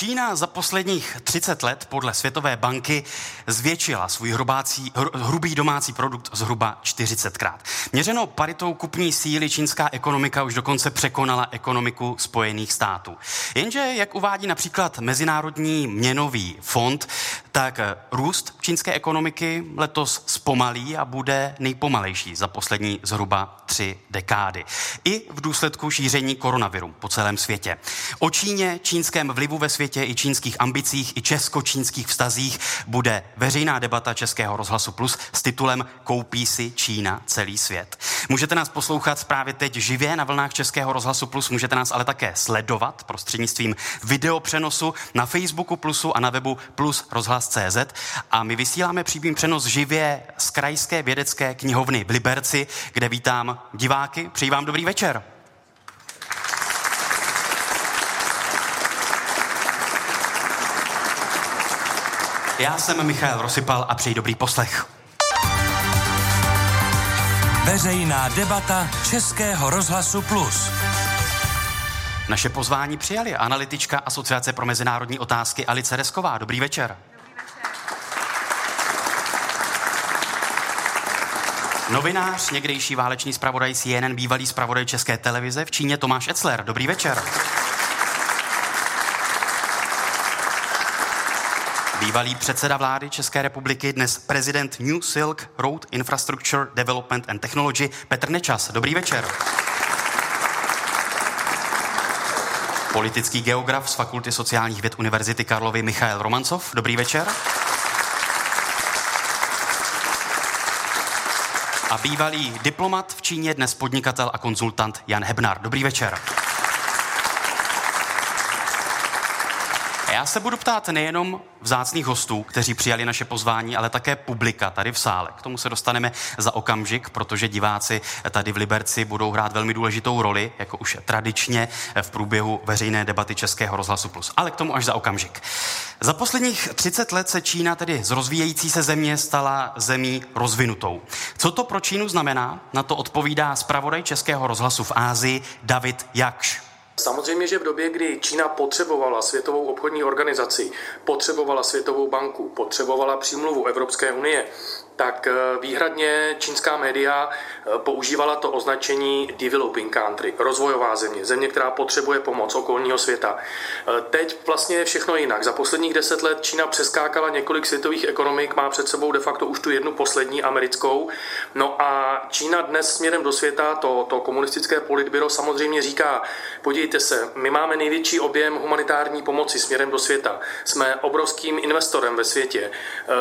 Čína za posledních 30 let podle Světové banky zvětšila svůj hrubácí, hrubý domácí produkt zhruba 40krát. Měřeno paritou kupní síly čínská ekonomika už dokonce překonala ekonomiku Spojených států. Jenže, jak uvádí například Mezinárodní měnový fond, tak růst čínské ekonomiky letos zpomalí a bude nejpomalejší za poslední zhruba tři dekády. I v důsledku šíření koronaviru po celém světě. O Číně, čínském vlivu ve světě i čínských ambicích i česko-čínských vztazích bude veřejná debata Českého rozhlasu Plus s titulem Koupí si Čína celý svět. Můžete nás poslouchat právě teď živě na vlnách Českého rozhlasu Plus, můžete nás ale také sledovat prostřednictvím videopřenosu na Facebooku Plusu a na webu plus rozhlas.cz a my vysíláme přímý přenos živě z Krajské vědecké knihovny v Liberci, kde vítám diváky. Přeji vám dobrý večer. Já jsem Michal Rosypal a přeji dobrý poslech. Veřejná debata Českého rozhlasu Plus. Naše pozvání přijali analytička Asociace pro mezinárodní otázky Alice Resková. Dobrý večer. Novinář, někdejší válečný zpravodaj CNN, bývalý zpravodaj České televize v Číně Tomáš Etzler. Dobrý večer. Bývalý předseda vlády České republiky, dnes prezident New Silk Road Infrastructure Development and Technology Petr Nečas. Dobrý večer. Politický geograf z Fakulty sociálních věd Univerzity Karlovy Michael Romancov. Dobrý večer. A bývalý diplomat v Číně, dnes podnikatel a konzultant Jan Hebnar. Dobrý večer. Já se budu ptát nejenom vzácných hostů, kteří přijali naše pozvání, ale také publika tady v sále. K tomu se dostaneme za okamžik, protože diváci tady v Liberci budou hrát velmi důležitou roli, jako už tradičně v průběhu veřejné debaty Českého rozhlasu Plus. Ale k tomu až za okamžik. Za posledních 30 let se Čína, tedy z rozvíjející se země, stala zemí rozvinutou. Co to pro Čínu znamená? Na to odpovídá zpravodaj Českého rozhlasu v Ázii David Jakš. Samozřejmě, že v době, kdy Čína potřebovala Světovou obchodní organizaci, potřebovala Světovou banku, potřebovala přímluvu Evropské unie, tak eh, výhradně čínská média eh, používala to označení developing country, rozvojová země, země, která potřebuje pomoc okolního světa. Eh, teď vlastně je všechno jinak. Za posledních deset let Čína přeskákala několik světových ekonomik, má před sebou de facto už tu jednu poslední americkou. No a Čína dnes směrem do světa, to, to komunistické politbyro samozřejmě říká, podívejte se, my máme největší objem humanitární pomoci směrem do světa. Jsme obrovským investorem ve světě.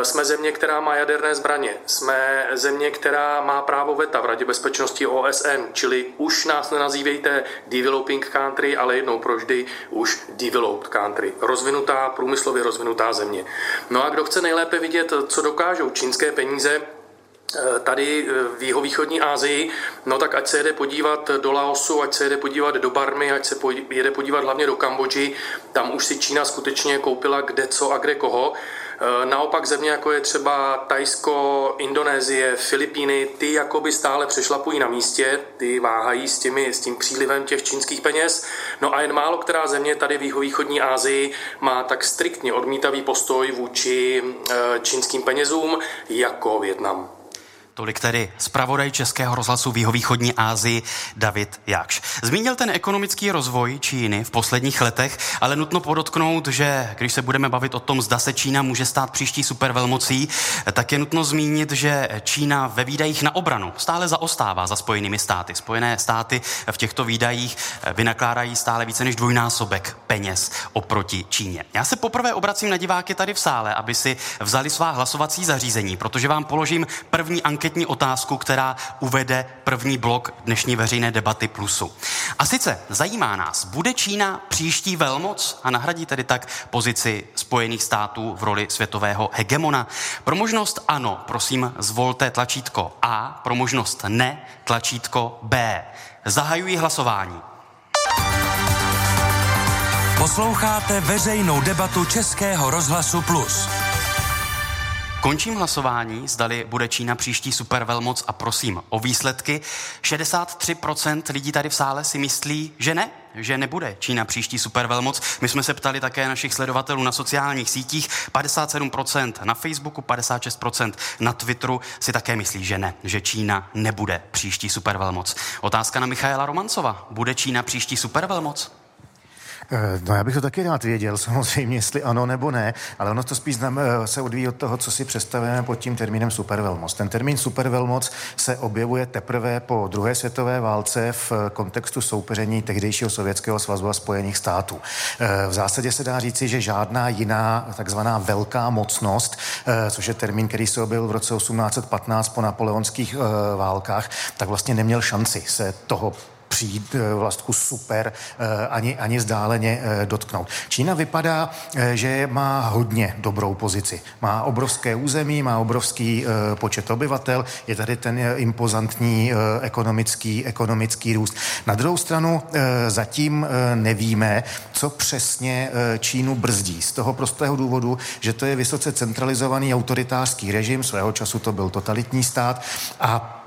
Jsme země, která má jaderné zbraně země. Jsme země, která má právo veta v Radě bezpečnosti OSN, čili už nás nenazývejte developing country, ale jednou proždy už developed country. Rozvinutá, průmyslově rozvinutá země. No a kdo chce nejlépe vidět, co dokážou čínské peníze, eh, tady eh, v jihovýchodní Asii, no tak ať se jede podívat do Laosu, ať se jede podívat do Barmy, ať se jede podívat hlavně do Kambodži, tam už si Čína skutečně koupila kde co a kde koho. Eh, naopak země, jako je třeba Tajsko, Indonésie, Filipíny, ty jakoby stále přešlapují na místě, ty váhají s, těmi, s tím přílivem těch čínských peněz. No a jen málo která země tady v jihovýchodní Asii má tak striktně odmítavý postoj vůči eh, čínským penězům jako Větnam. Tolik tedy zpravodaj Českého rozhlasu v jihovýchodní Ázii David Jakš. Zmínil ten ekonomický rozvoj Číny v posledních letech, ale nutno podotknout, že když se budeme bavit o tom, zda se Čína může stát příští supervelmocí, tak je nutno zmínit, že Čína ve výdajích na obranu stále zaostává za Spojenými státy. Spojené státy v těchto výdajích vynakládají stále více než dvojnásobek peněz oproti Číně. Já se poprvé obracím na diváky tady v sále, aby si vzali svá hlasovací zařízení, protože vám položím první anketu anketní otázku, která uvede první blok dnešní veřejné debaty Plusu. A sice zajímá nás, bude Čína příští velmoc a nahradí tedy tak pozici Spojených států v roli světového hegemona? Pro možnost ano, prosím, zvolte tlačítko A, pro možnost ne, tlačítko B. Zahajuji hlasování. Posloucháte veřejnou debatu Českého rozhlasu Plus. Končím hlasování, zdali bude Čína příští supervelmoc a prosím o výsledky. 63% lidí tady v sále si myslí, že ne, že nebude Čína příští supervelmoc. My jsme se ptali také našich sledovatelů na sociálních sítích. 57% na Facebooku, 56% na Twitteru si také myslí, že ne, že Čína nebude příští supervelmoc. Otázka na Michaela Romancova. Bude Čína příští supervelmoc? Eh, no já bych to taky rád věděl, samozřejmě, jestli ano nebo ne, ale ono to spíš eh, se odvíjí od toho, co si představujeme pod tím termínem supervelmoc. Ten termín supervelmoc se objevuje teprve po druhé světové válce v kontextu soupeření tehdejšího Sovětského svazu a Spojených států. Eh, v zásadě se dá říci, že žádná jiná takzvaná velká mocnost, což je termín, který se objevil v roce 1815 po napoleonských válkách, tak vlastně neměl šanci se toho přijít eh, vlastku super eh, ani, ani zdáleně eh, dotknout. Čína vypadá, že má hodně dobrou pozici. Má obrovské území, má obrovský počet obyvatel, je tady ten impozantní ekonomický, ekonomický růst. Na druhou stranu zatím nevíme, co přesně Čínu brzdí. Z toho prostého důvodu, že to je vysoce centralizovaný autoritářský režim, svého času to byl totalitní stát a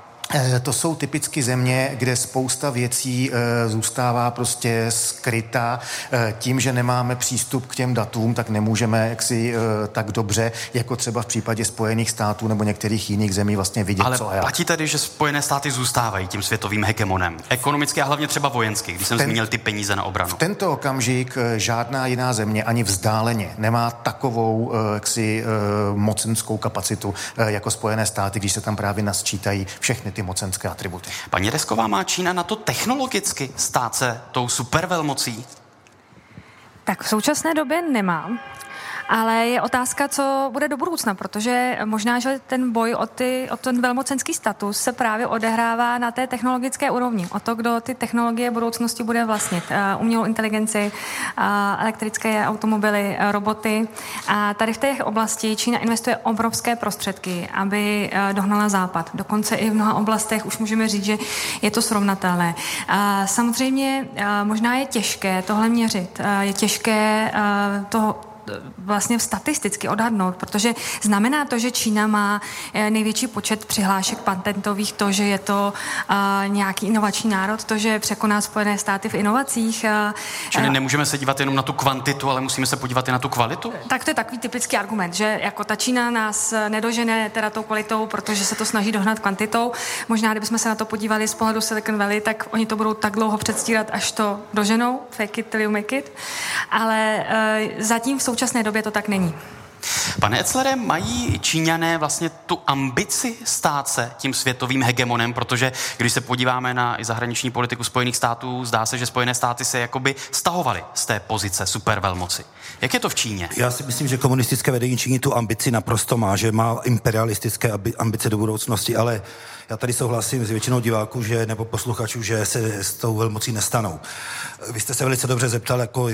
to jsou typicky země, kde spousta věcí e, zůstává prostě skrytá. E, tím, že nemáme přístup k těm datům, tak nemůžeme jaksi tak dobře, jako třeba v případě Spojených států nebo některých jiných zemí vlastně vidět, Ale co a jak. platí tedy, že Spojené státy zůstávají tím světovým hegemonem. Ekonomicky a hlavně třeba vojensky, když jsem Ten, zmínil ty peníze na obranu. V tento okamžik žádná jiná země ani vzdáleně nemá takovou jaksi mocenskou kapacitu jako Spojené státy, když se tam právě nasčítají všechny ty mocenské atributy. Paní Resková, má Čína na to technologicky stát se tou supervelmocí? Tak v současné době nemám. Ale je otázka, co bude do budoucna, protože možná, že ten boj o, ty, o ten velmocenský status se právě odehrává na té technologické úrovni. O to, kdo ty technologie budoucnosti bude vlastnit. Umělou inteligenci, elektrické automobily, roboty. A tady v té oblasti Čína investuje obrovské prostředky, aby uh, dohnala západ. Dokonce i v mnoha oblastech už můžeme říct, že je to srovnatelné. Samozřejmě uh, možná je těžké tohle měřit. Uh, je těžké to vlastně statisticky odhadnout, protože znamená to, že Čína má eh, největší počet přihlášek patentových, to, že je to uh, nějaký inovační národ, to, že překoná Spojené státy v inovacích. Uh, Čili nemůžeme se dívat jenom na tu kvantitu, ale musíme se podívat i na tu kvalitu? Tak to je takový typický argument, že jako ta Čína nás nedožene teda tou kvalitou, protože se to snaží dohnat kvantitou. Možná, kdybychom se na to podívali z pohledu Silicon Valley, tak oni to budou tak dlouho předstírat, až to doženou, fake it till you make it. Ale uh, zatím v současné době to tak není. Pane Etzlere, mají Číňané vlastně tu ambici stát se tím světovým hegemonem, protože když se podíváme na i zahraniční politiku Spojených států, zdá se, že Spojené státy se jakoby stahovaly z té pozice supervelmoci. Jak je to v Číně? Já si myslím, že komunistické vedení Číny tu ambici naprosto má, že má imperialistické ambice do budoucnosti, ale já tady souhlasím s většinou diváků, že, nebo posluchačů, že se s tou velmocí nestanou. Vy jste se velice dobře zeptal, jako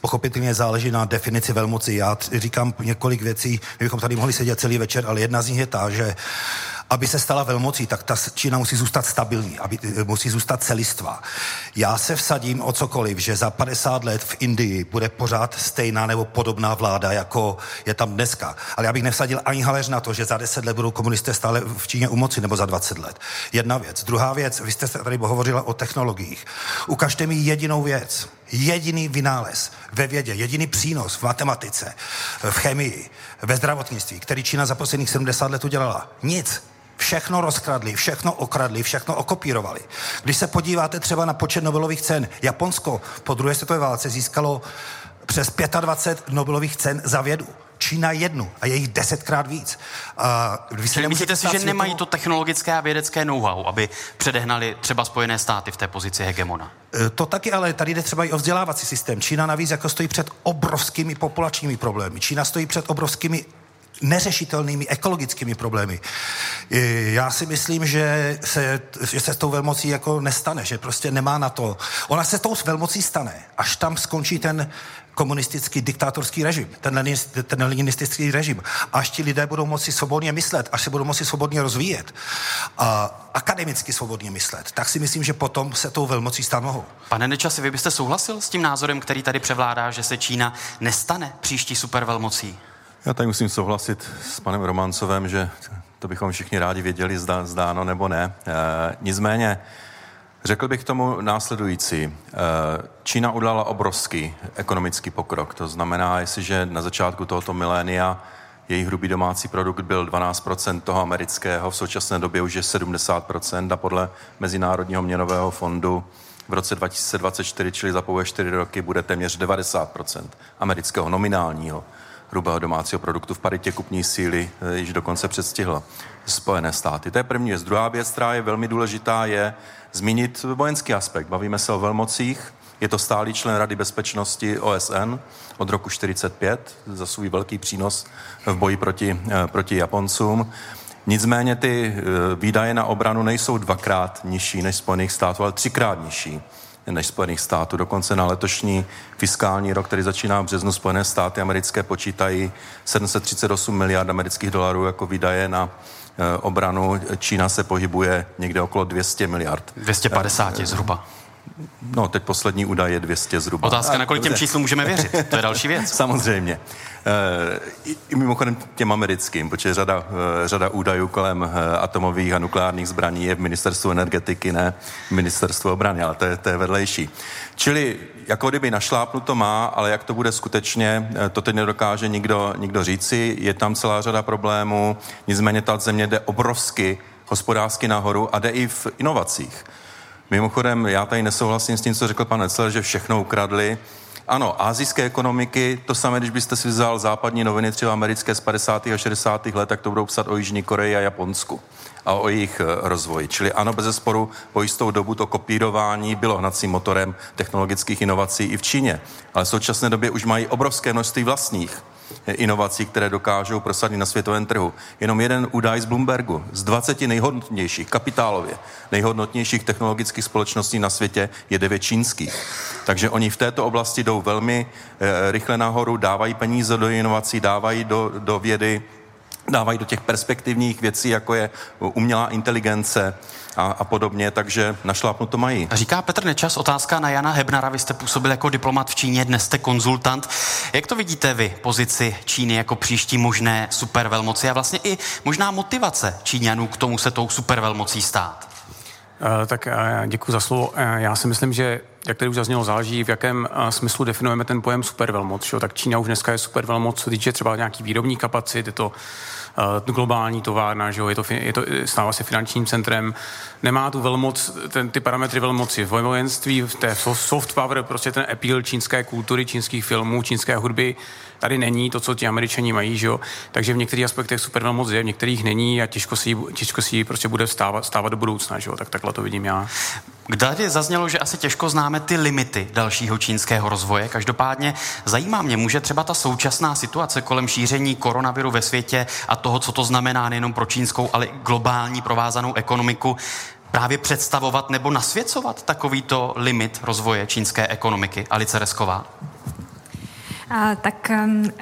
pochopitelně záleží na definici velmoci. Já říkám několik věcí, my bychom tady mohli sedět celý večer, ale jedna z nich je ta, že aby se stala velmocí, tak ta Čína musí zůstat stabilní, aby, musí zůstat celistvá. Já se vsadím o cokoliv, že za 50 let v Indii bude pořád stejná nebo podobná vláda, jako je tam dneska. Ale já bych nevsadil ani haleř na to, že za 10 let budou komunisté stále v Číně u moci, nebo za 20 let. Jedna věc. Druhá věc, vy jste tady hovořila o technologiích. Ukažte mi jedinou věc, jediný vynález ve vědě, jediný přínos v matematice, v chemii, ve zdravotnictví, který Čína za posledních 70 let udělala. Nic. Všechno rozkradli, všechno okradli, všechno okopírovali. Když se podíváte třeba na počet Nobelových cen, Japonsko po druhé světové válce získalo přes 25 Nobelových cen za vědu. Čína jednu a je jich desetkrát víc. A vy Čili myslíte si, že světovou... nemají to technologické a vědecké know-how, aby předehnali třeba Spojené státy v té pozici hegemona? E, to taky, ale tady jde třeba i o vzdělávací systém. Čína navíc jako stojí před obrovskými populačními problémy. Čína stojí před obrovskými neřešitelnými ekologickými problémy. Já si myslím, že se, že se s tou velmocí jako nestane, že prostě nemá na to. Ona se s tou velmocí stane, až tam skončí ten komunistický diktátorský režim, ten, ten leninistický režim. Až ti lidé budou moci svobodně myslet, až se budou moci svobodně rozvíjet, a akademicky svobodně myslet, tak si myslím, že potom se tou velmocí mohou. Pane Nečasi, vy byste souhlasil s tím názorem, který tady převládá, že se Čína nestane příští supervelmocí? Já tady musím souhlasit s panem Romancovem, že to bychom všichni rádi věděli, zda, zdáno nebo ne. E, nicméně, řekl bych tomu následující. E, Čína udala obrovský ekonomický pokrok. To znamená, jestliže na začátku tohoto milénia jejich hrubý domácí produkt byl 12% toho amerického, v současné době už je 70% a podle Mezinárodního měnového fondu v roce 2024, čili za pouhé 4 roky, bude téměř 90% amerického nominálního hrubého domácího produktu v paritě kupní síly eh, již dokonce předstihlo Spojené státy. To je první věc. Druhá věc, která je velmi důležitá, je zmínit vojenský aspekt. Bavíme se o velmocích. Je to stálý člen Rady bezpečnosti OSN od roku 45 za svůj velký přínos v boji proti, eh, proti Japoncům. Nicméně ty eh, výdaje na obranu nejsou dvakrát nižší než Spojených států, ale třikrát nižší než Spojených států. Dokonce na letošní fiskální rok, který začíná v březnu, Spojené státy americké počítají 738 miliard amerických dolarů jako výdaje na obranu. Čína se pohybuje někde okolo 200 miliard. 250 zhruba. No, teď poslední údaj je 200 zhruba. Otázka, na kolik těm číslům můžeme věřit. To je další věc. Samozřejmě. E, I mimochodem těm americkým, protože řada, e, řada údajů kolem e, atomových a nukleárních zbraní je v ministerstvu energetiky, ne v ministerstvu obrany, ale to je, to je vedlejší. Čili jako kdyby našlápnuto má, ale jak to bude skutečně, to teď nedokáže nikdo, nikdo říci. Je tam celá řada problémů, nicméně ta země jde obrovsky hospodářsky nahoru a jde i v inovacích. Mimochodem, já tady nesouhlasím s tím, co řekl pan Necel, že všechno ukradli. Ano, azijské ekonomiky, to samé, když byste si vzal západní noviny, třeba americké z 50. a 60. let, tak to budou psat o Jižní Koreji a Japonsku a o jejich eh, rozvoji. Čili ano, bez zesporu po jistou dobu to kopírování bylo hnacím motorem technologických inovací i v Číně. Ale v současné době už mají obrovské množství vlastních inovací, které dokážou prosadit na světovém trhu. Jenom jeden údaj z Bloombergu. Z 20 nejhodnotnějších, kapitálově, nejhodnotnějších technologických společností na světě je 9 čínských. Takže oni v této oblasti jdou velmi e, rychle nahoru, dávají peníze do inovací, dávají do, do vědy, dávají do těch perspektivních věcí, jako je umělá inteligence a, a podobně, takže našlápnu to mají. Říká Petr Nečas, otázka na Jana Hebnara, vy jste působil jako diplomat v Číně, dnes jste konzultant. Jak to vidíte vy, pozici Číny jako příští možné supervelmoci a vlastně i možná motivace Číňanů k tomu se tou supervelmocí stát? Uh, tak uh, děkuji za slovo. Uh, já si myslím, že jak tady už zaznělo, záleží, v jakém smyslu definujeme ten pojem supervelmoc. Že? Tak Čína už dneska je supervelmoc, co týče třeba nějaký výrobní kapacit, je to uh, globální továrna, že? Je, to, je to, stává se finančním centrem, nemá tu velmoc, ten, ty parametry velmoci v vojenství, v té soft power, prostě ten appeal čínské kultury, čínských filmů, čínské hudby, tady není to, co ti američani mají, že jo? takže v některých aspektech supervelmoc je, v některých není a těžko si, těžko si prostě bude stávat, stávat do budoucna, že jo? tak takhle to vidím já. Tady zaznělo, že asi těžko známe ty limity dalšího čínského rozvoje. Každopádně zajímá mě, může třeba ta současná situace kolem šíření koronaviru ve světě a toho, co to znamená nejenom pro čínskou, ale i globální provázanou ekonomiku, právě představovat nebo nasvěcovat takovýto limit rozvoje čínské ekonomiky? Alice Resková. Tak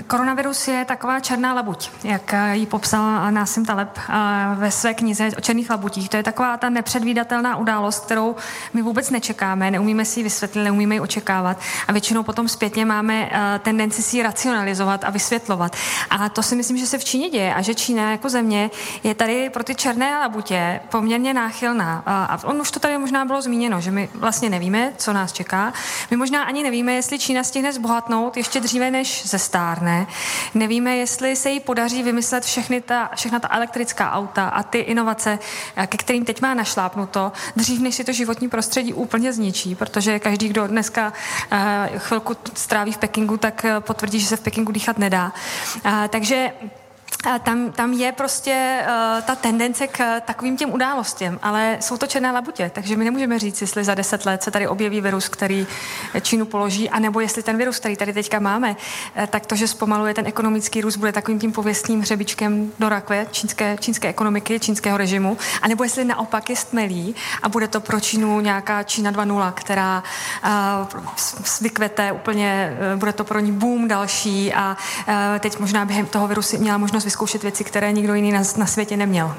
koronavirus je taková černá labuť, jak uh, ji popsal Násim Taleb uh, ve své knize o černých labutích. To je taková ta nepředvídatelná událost, kterou my vůbec nečekáme, neumíme si ji vysvětlit, neumíme ji očekávat a většinou potom zpětně máme uh, tendenci si ji racionalizovat a vysvětlovat. A to si myslím, že se v Číně děje a že Čína jako země je tady pro ty černé labutě poměrně náchylná. A on už to tady možná bylo zmíněno, že my vlastně nevíme, co nás čeká. My možná ani nevíme, jestli Čína stihne zbohatnout ještě dříve dříve, než zestárne. Nevíme, jestli se jí podaří vymyslet všechny ta, všechna ta elektrická auta a ty inovace, eh, ke kterým teď má našlápnuto, dřív, než si to životní prostředí úplně zničí, protože každý, kdo dneska uh, chvilku stráví v Pekingu, tak uh, potvrdí, že se v Pekingu dýchat nedá. Takže tam, tam je prostě uh, ta tendence k takovým těm událostem, ale jsou to černé labutě, takže my nemůžeme říct, jestli za deset let se tady objeví virus, který Čínu položí, anebo jestli ten virus, který tady teďka máme, uh, tak to, že zpomaluje ten ekonomický růst, bude takovým tím pověstným hřebičkem do rakve čínské, čínské ekonomiky, čínského režimu, anebo jestli naopak je stmelí a bude to pro Čínu nějaká Čína 2.0, která uh, vykvete úplně, uh, bude to pro ní boom další a uh, teď možná během toho virusu měla možnost vyzkoušet věci, které nikdo jiný na, na světě neměl.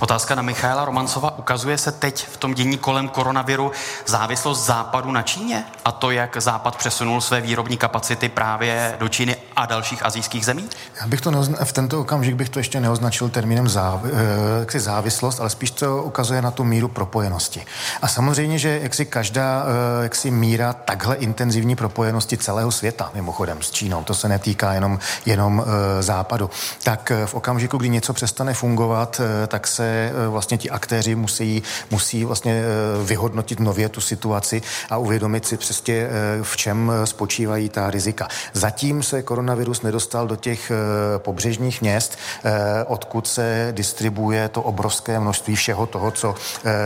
Otázka na Michaela Romancova. ukazuje se teď v tom dění kolem koronaviru závislost západu na Číně a to, jak západ přesunul své výrobní kapacity právě do Číny a dalších azijských zemí? Já bych to neozna- v tento okamžik bych to ještě neoznačil termínem záv- eh, jaksi závislost, ale spíš to ukazuje na tu míru propojenosti. A samozřejmě, že jaksi každá eh, jaksi míra takhle intenzivní propojenosti celého světa, mimochodem s Čínou, to se netýká jenom, jenom eh, západu, tak v okamžiku, kdy něco přestane fungovat, tak se vlastně ti aktéři musí, musí vlastně vyhodnotit nově tu situaci a uvědomit si přesně, v čem spočívají ta rizika. Zatím se koronavirus nedostal do těch pobřežních měst, odkud se distribuje to obrovské množství všeho toho, co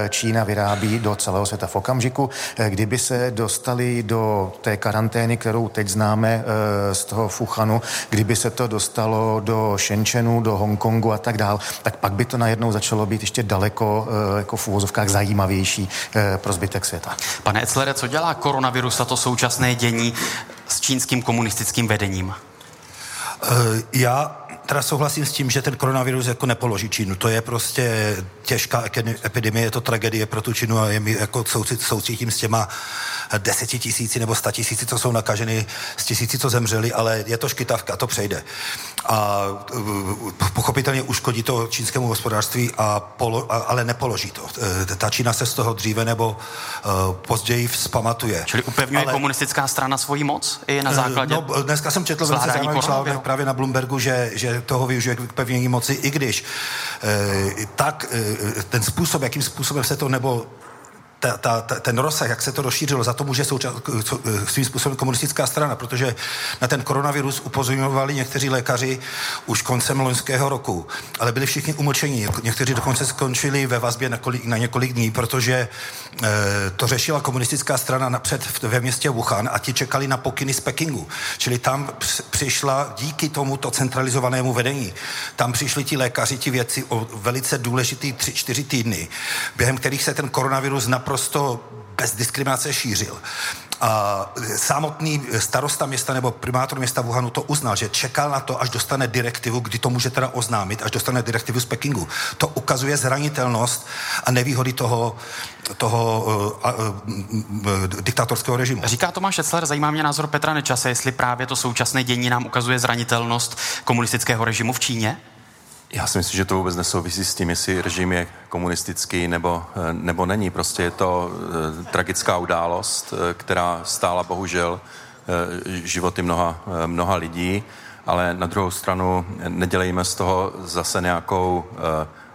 Čína vyrábí do celého světa. V okamžiku, kdyby se dostali do té karantény, kterou teď známe z toho Fuchanu, kdyby se to dostalo do Shenzhenu, do Hongkongu a tak dál, tak pak by to najednou začalo být ještě daleko jako v úvozovkách zajímavější pro zbytek světa. Pane Etzlere, co dělá koronavirus a to současné dění s čínským komunistickým vedením? Já teda souhlasím s tím, že ten koronavirus jako nepoloží Čínu. To je prostě těžká epidemie, je to tragédie pro tu Čínu a je mi jako soucítím s těma deseti tisíci nebo sta tisíci, co jsou nakaženy, z tisíci, co zemřeli, ale je to škytavka, to přejde. A pochopitelně uškodí to čínskému hospodářství, a polo, a, ale nepoloží to. E, ta Čína se z toho dříve nebo uh, později vzpamatuje. Čili upevňuje ale, komunistická strana svoji moc i na základě No, dneska jsem četl velice zajímavý článek právě na Bloombergu, že, že toho využije k upevnění moci, i když tak e, ten způsob, jakým způsobem se to nebo ta, ta, ta, ten rozsah, jak se to rozšířilo, za to může součas, svým způsobem komunistická strana, protože na ten koronavirus upozorňovali někteří lékaři už koncem loňského roku, ale byli všichni umlčení. Někteří dokonce skončili ve vazbě na, kolik, na několik dní, protože e, to řešila komunistická strana napřed ve městě Wuhan a ti čekali na pokyny z Pekingu. Čili tam přišla díky tomuto centralizovanému vedení, tam přišli ti lékaři, ti věci o velice důležitý tři, čtyři týdny, během kterých se ten koronavirus naprosto naprosto bez diskriminace šířil. A samotný starosta města nebo primátor města Wuhanu to uznal, že čekal na to, až dostane direktivu, kdy to může teda oznámit, až dostane direktivu z Pekingu. To ukazuje zranitelnost a nevýhody toho, toho uh, uh, diktátorského režimu. Říká Tomáš Šecler, zajímá mě názor Petra Nečase, jestli právě to současné dění nám ukazuje zranitelnost komunistického režimu v Číně? Já si myslím, že to vůbec nesouvisí s tím, jestli režim je komunistický nebo, eh, nebo není. Prostě je to e, tragická událost, e, která stála bohužel životy mnoha, mnoha lidí, ale na druhou stranu nedělejme z toho zase nějakou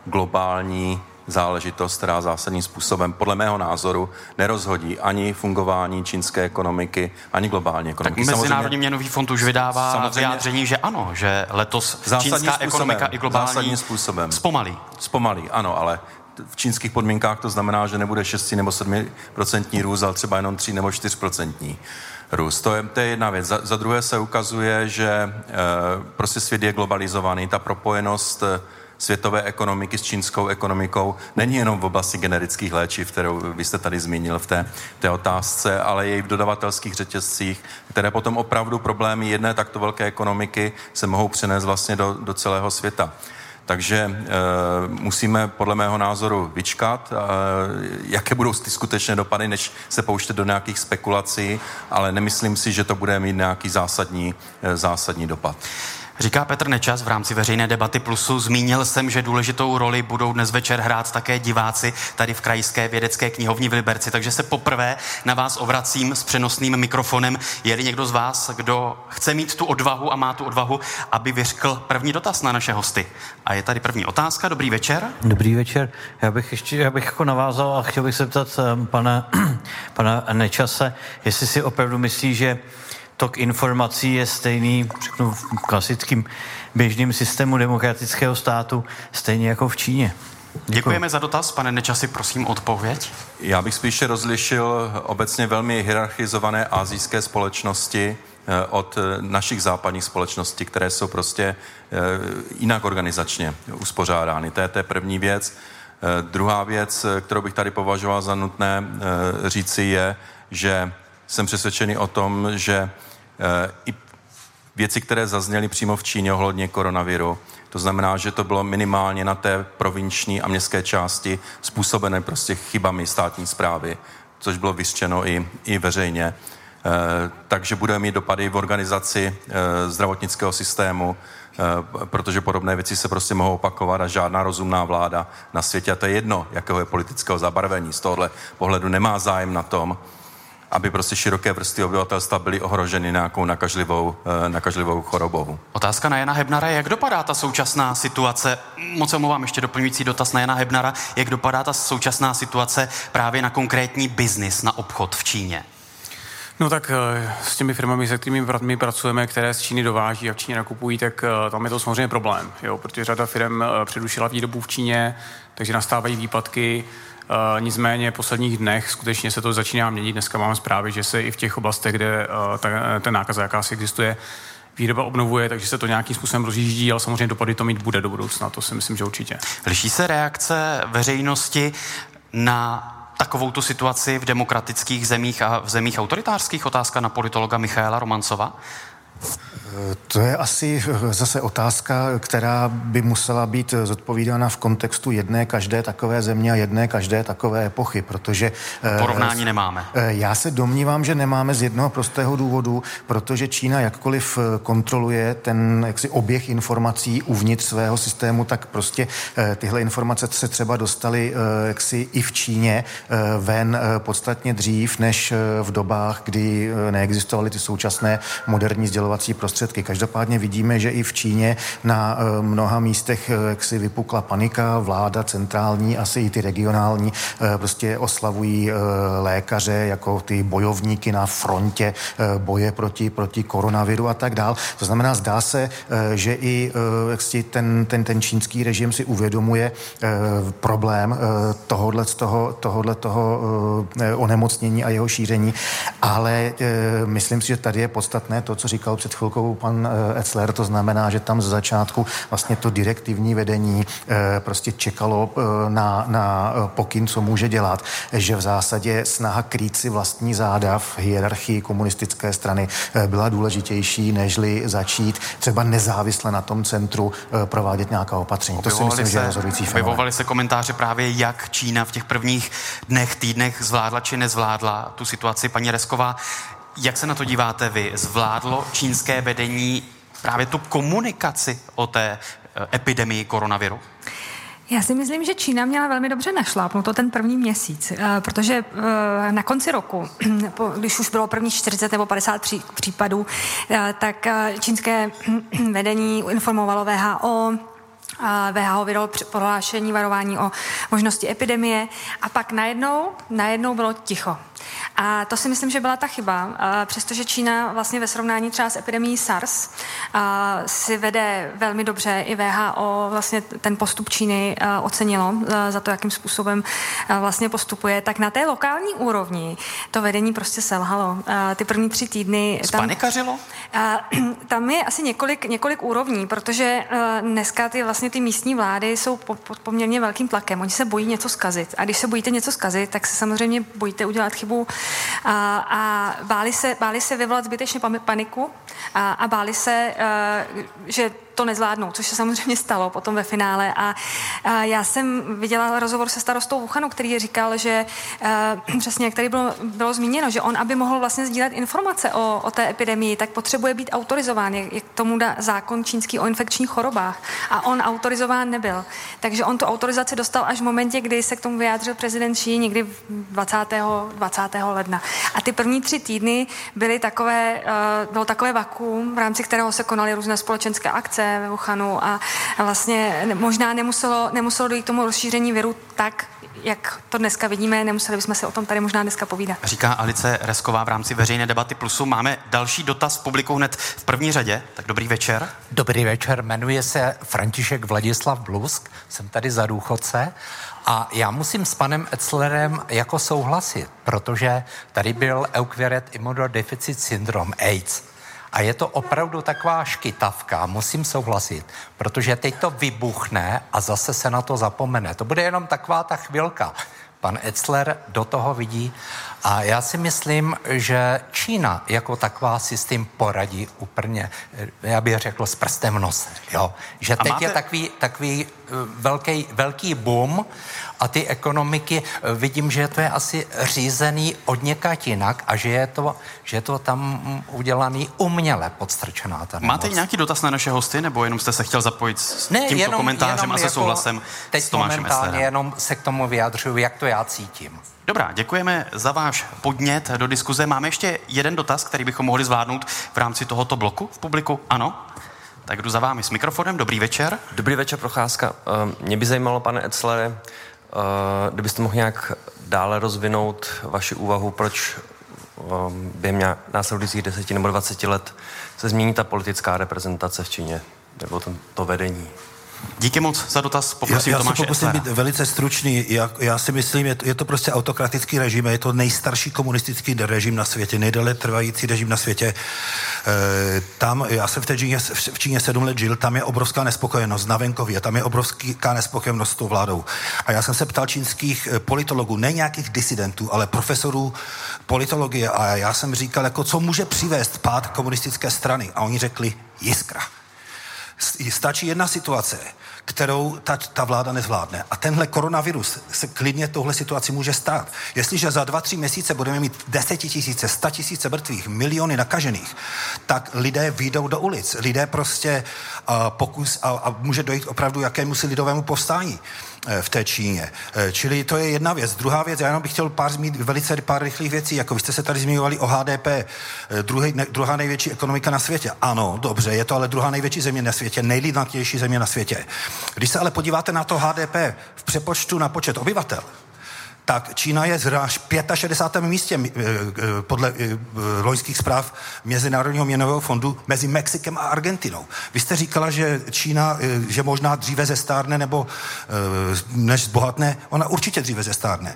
globální záležitost, která zásadním způsobem, podle mého názoru, nerozhodí ani fungování čínské ekonomiky, ani globální ekonomiky. Tak Mezinárodní měnový fond už vydává samozřejmě, vyjádření, že ano, že letos čínská způsobem, ekonomika i globální zásadním způsobem. zpomalí. Zpomalí, ano, ale v čínských podmínkách to znamená, že nebude 6 nebo 7 procentní růst, ale třeba jenom 3 nebo 4 procentní růst. To je, to je jedna věc. Za, za druhé se ukazuje, že e, prostě svět je globalizovaný, ta propojenost e, světové ekonomiky s čínskou ekonomikou není jenom v oblasti generických léčiv, kterou vy jste tady zmínil v té, té otázce, ale i v dodavatelských řetězcích, které potom opravdu problémy jedné takto velké ekonomiky se mohou přenést vlastně do, do celého světa. Takže e, musíme podle mého názoru vyčkat, e, jaké budou ty skutečné dopady, než se pouštět do nějakých spekulací, ale nemyslím si, že to bude mít nějaký zásadní, e, zásadní dopad. Říká Petr Nečas v rámci veřejné debaty Plusu. Zmínil jsem, že důležitou roli budou dnes večer hrát také diváci tady v Krajské vědecké knihovně v Liberci, takže se poprvé na vás obracím s přenosným mikrofonem. Je-li někdo z vás, kdo chce mít tu odvahu a má tu odvahu, aby vyřkl první dotaz na naše hosty. A je tady první otázka. Dobrý večer. Dobrý večer. Já bych ještě já bych jako navázal a chtěl bych se ptat um, pana, pana Nečase, jestli si opravdu myslí, že tok informací je stejný, řeknu, v klasickým běžným systému demokratického státu, stejně jako v Číně. Děkuji. Děkujeme za dotaz. Pane Nečasi, prosím odpověď. Já bych spíše rozlišil obecně velmi hierarchizované azijské společnosti eh, od eh, našich západních společností, které jsou prostě eh, jinak organizačně uspořádány. To je, to je první věc. Druhá věc, kterou bych tady považoval za nutné říci, je, že jsem přesvědčený o tom, že i věci, které zazněly přímo v Číně ohledně koronaviru. To znamená, že to bylo minimálně na té provinční a městské části způsobené prostě chybami státní zprávy, což bylo vyřčeno i, i veřejně. E, takže budeme mít dopady v organizaci e, zdravotnického systému, e, protože podobné věci se prostě mohou opakovat a žádná rozumná vláda na světě, a to je jedno, jakého je politického zabarvení, z tohohle pohledu nemá zájem na tom, aby prostě široké vrstvy obyvatelstva byly ohroženy nějakou nakažlivou, eh, nakažlivou chorobou. Otázka na Jana Hebnara, jak dopadá ta současná situace, moc se omlouvám, ještě doplňující dotaz na Jana Hebnara, jak dopadá ta současná situace právě na konkrétní biznis, na obchod v Číně? No tak eh, s těmi firmami, se kterými my pracujeme, které z Číny dováží a v Číně nakupují, tak eh, tam je to samozřejmě problém, jo, protože řada firm předušila výrobu v Číně, takže nastávají výpadky, nicméně v posledních dnech skutečně se to začíná měnit. Dneska máme zprávy, že se i v těch oblastech, kde uh, ta, ten nákaza jakási existuje, výroba obnovuje, takže se to nějakým způsobem rozjíždí, ale samozřejmě dopady to mít bude do budoucna, to si myslím, že určitě. Liší se reakce veřejnosti na takovou tu situaci v demokratických zemích a v zemích autoritářských? Otázka na politologa Michaela Romancova. To je asi zase otázka, která by musela být zodpovídána v kontextu jedné každé takové země a jedné každé takové epochy, protože... Eh, Porovnání nemáme. Eh, já se domnívám, že nemáme z jednoho prostého důvodu, protože Čína jakkoliv eh, kontroluje ten jaksi oběh informací uvnitř svého systému, tak prostě tyhle informace se třeba dostaly jaksi i v Číně ven podstatně dřív, než v dobách, kdy neexistovaly ty současné moderní sdělovací prostředky. Každopádně vidíme, že i v Číně na eh, mnoha místech eh, jak si vypukla panika, vláda centrální, asi i ty regionální, eh, prostě oslavují lékaře jako ty bojovníky na frontě boje proti, proti koronaviru a tak dál. To znamená, zdá se, že i jak si ten, ten, ten čínský režim si uvědomuje problém tohohle, toho, tohohle toho onemocnění a jeho šíření, ale myslím si, že tady je podstatné to, co říkal před chvilkou pan eh, Etzler, to znamená, že tam z začátku vlastně to direktivní vedení eh, prostě čekalo eh, na, na pokyn, co může dělat, že v zásadě snaha krýt si vlastní záda v hierarchii komunistické strany byla důležitější, nežli začít třeba nezávisle na tom centru provádět nějaká opatření. To si myslím, se, že je rozhodující Vyvovaly se komentáře právě, jak Čína v těch prvních dnech, týdnech zvládla či nezvládla tu situaci. Paní Resková, jak se na to díváte vy? Zvládlo čínské vedení právě tu komunikaci o té eh, epidemii koronaviru? Já si myslím, že Čína měla velmi dobře to ten první měsíc, eh, protože eh, na konci roku, když už bylo první 40 nebo 50 případů, tak čínské vedení informovalo VHO, VHO vydalo prohlášení varování o možnosti epidemie a pak najednou, najednou bylo ticho. A to si myslím, že byla ta chyba, přestože Čína vlastně ve srovnání třeba s epidemí SARS si vede velmi dobře, i VHO vlastně ten postup Číny ocenilo za to, jakým způsobem vlastně postupuje, tak na té lokální úrovni to vedení prostě selhalo. Ty první tři týdny... Spanikařilo? Tam, tam je asi několik, několik úrovní, protože dneska ty vlastně ty místní vlády jsou pod poměrně velkým tlakem. Oni se bojí něco zkazit. A když se bojíte něco zkazit, tak se samozřejmě bojíte udělat chybu a, a báli, se, báli se vyvolat zbytečně paniku a, a báli se, uh, že to nezvládnou, což se samozřejmě stalo potom ve finále. A, a já jsem viděla rozhovor se starostou Wuhanu, který říkal, že uh, přesně jak tady bylo, bylo zmíněno, že on, aby mohl vlastně sdílet informace o, o té epidemii, tak potřebuje být autorizován, jak, jak tomu dá zákon čínský o infekčních chorobách. A on autorizován nebyl. Takže on tu autorizaci dostal až v momentě, kdy se k tomu vyjádřil prezident Xi někdy 20. 20. ledna. A ty první tři týdny byly takové, uh, bylo takové vakuum, v rámci kterého se konaly různé společenské akce, ve Wuhanu a vlastně možná nemuselo, nemuselo dojít k tomu rozšíření viru tak, jak to dneska vidíme, nemuseli bychom se o tom tady možná dneska povídat. Říká Alice Resková v rámci veřejné debaty Plusu. Máme další dotaz publiku hned v první řadě. Tak dobrý večer. Dobrý večer, jmenuje se František Vladislav Blusk, jsem tady za důchodce a já musím s panem Etzlerem jako souhlasit, protože tady byl Euqueret Immunodeficit syndrom AIDS. A je to opravdu taková škytavka, musím souhlasit, protože teď to vybuchne a zase se na to zapomene. To bude jenom taková ta chvilka. Pan Etzler do toho vidí A já si myslím, že Čína jako taková si s tím poradí úplně, já bych řekl, s prstem v nose. Jo? Že teď máte... je takový, takový velký, velký boom a ty ekonomiky, eh, vidím, že to je asi řízený od někat jinak a že je to, že je to tam mm, udělaný uměle podstrčená ta Máte nějaký dotaz na naše hosty, nebo jenom jste se chtěl zapojit s ne, tímto jenom, komentářem jenom a se jako souhlasem teď s Tomášem momentálně jenom se k tomu vyjadřuju, jak to já cítím. Dobrá, děkujeme za váš podnět do diskuze. Máme ještě jeden dotaz, který bychom mohli zvládnout v rámci tohoto bloku v publiku. Ano? Tak jdu za vámi s mikrofonem. Dobrý večer. Dobrý večer, Procházka. Ehm, mě by zajímalo, pane Etzlere, Eh, kdybyste mohl nějak dále rozvinout vaši úvahu, proč ehm, během následujících deseti nebo 20 let se změní ta politická reprezentace v Číně, nebo to vedení. Díky moc za dotaz, poprosím já, já se pokusím být velice stručný. Já, já si myslím, je to, je to prostě autokratický režim, je to nejstarší komunistický režim na světě, nejdéle trvající režim na světě. E, tam, já jsem v, té Číně, v Číně sedm let žil, tam je obrovská nespokojenost na venkově, tam je obrovská nespokojenost s tou vládou. A já jsem se ptal čínských eh, politologů, ne nějakých disidentů, ale profesorů politologie a já jsem říkal, jako co může přivést pád komunistické strany. A oni řekli, jiskra. Stačí jedna situace, kterou ta, ta vláda nezvládne. A tenhle koronavirus se klidně tohle situaci může stát. Jestliže za dva, tři měsíce budeme mít desetitisíce, sta tisíce mrtvých, miliony nakažených, tak lidé vyjdou do ulic. Lidé prostě uh, pokus a, a může dojít opravdu jakému si lidovému povstání. Eh, v té Číně. Eh, čili to je jedna věc. Druhá věc, já jenom bych chtěl pár zmínit velice pár rychlých věcí, jako vy jste se tady zmiňovali o HDP, eh, druhý, ne, druhá největší ekonomika na světě. Ano, dobře, je to ale druhá největší země na světě, nejlidnatější země na světě. Když se ale podíváte na to HDP v přepočtu na počet obyvatel, tak Čína je až 65. místě eh, eh, podle eh, loňských zpráv Mezinárodního měnového fondu mezi Mexikem a Argentinou. Vy jste říkala, že Čína, že možná dříve zestárne nebo než zbohatne, ona určitě dříve zestárne.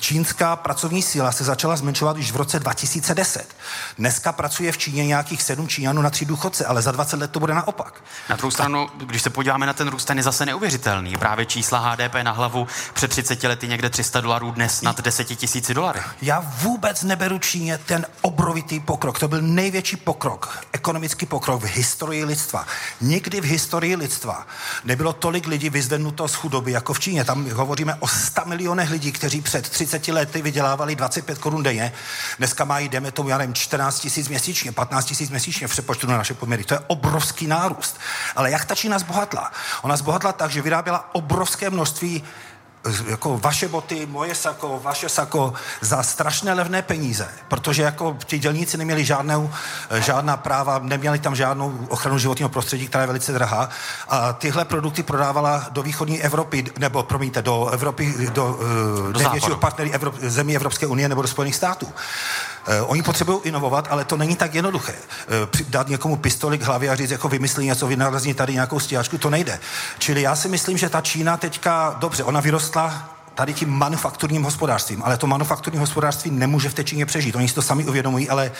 Čínská pracovní síla se začala zmenšovat již v roce 2010. Dneska pracuje v Číně nějakých sedm Číňanů na tři důchodce, ale za 20 let to bude naopak. Na druhou stranu, když se podíváme na ten růst, ten je zase neuvěřitelný. Právě čísla HDP na hlavu před 30 lety někde 300 dolarů, dnes nad 10 tisíci dolarů. Já vůbec neberu Číně ten obrovitý pokrok. To byl největší pokrok, ekonomický pokrok v historii lidstva. Nikdy v historii lidstva nebylo tolik lidí vyzvednuto z chudoby jako v Číně. Tam hovoříme o 100 milionech lidí, kteří před 30 lety vydělávali 25 korun denně. Dneska mají, jdeme tomu, já nevím, 14 tisíc měsíčně, 15 tisíc měsíčně v přepočtu na naše poměry. To je obrovský nárůst. Ale jak ta Čína zbohatla? Ona zbohatla tak, že vyráběla obrovské množství jako vaše boty, moje sako, vaše sako za strašné levné peníze, protože jako ti dělníci neměli žádnou, žádná práva, neměli tam žádnou ochranu životního prostředí, která je velice drahá a tyhle produkty prodávala do východní Evropy, nebo promiňte, do Evropy, do, do největšího partnery Evrop, zemí Evropské unie nebo do Spojených států. Uh, oni potřebují inovovat, ale to není tak jednoduché. Uh, dát někomu pistoli k hlavě a říct, jako vymyslí něco, vynalezní tady nějakou stíhačku, to nejde. Čili já si myslím, že ta Čína teďka, dobře, ona vyrostla tady tím manufakturním hospodářstvím, ale to manufakturní hospodářství nemůže v té Číně přežít. Oni si to sami uvědomují, ale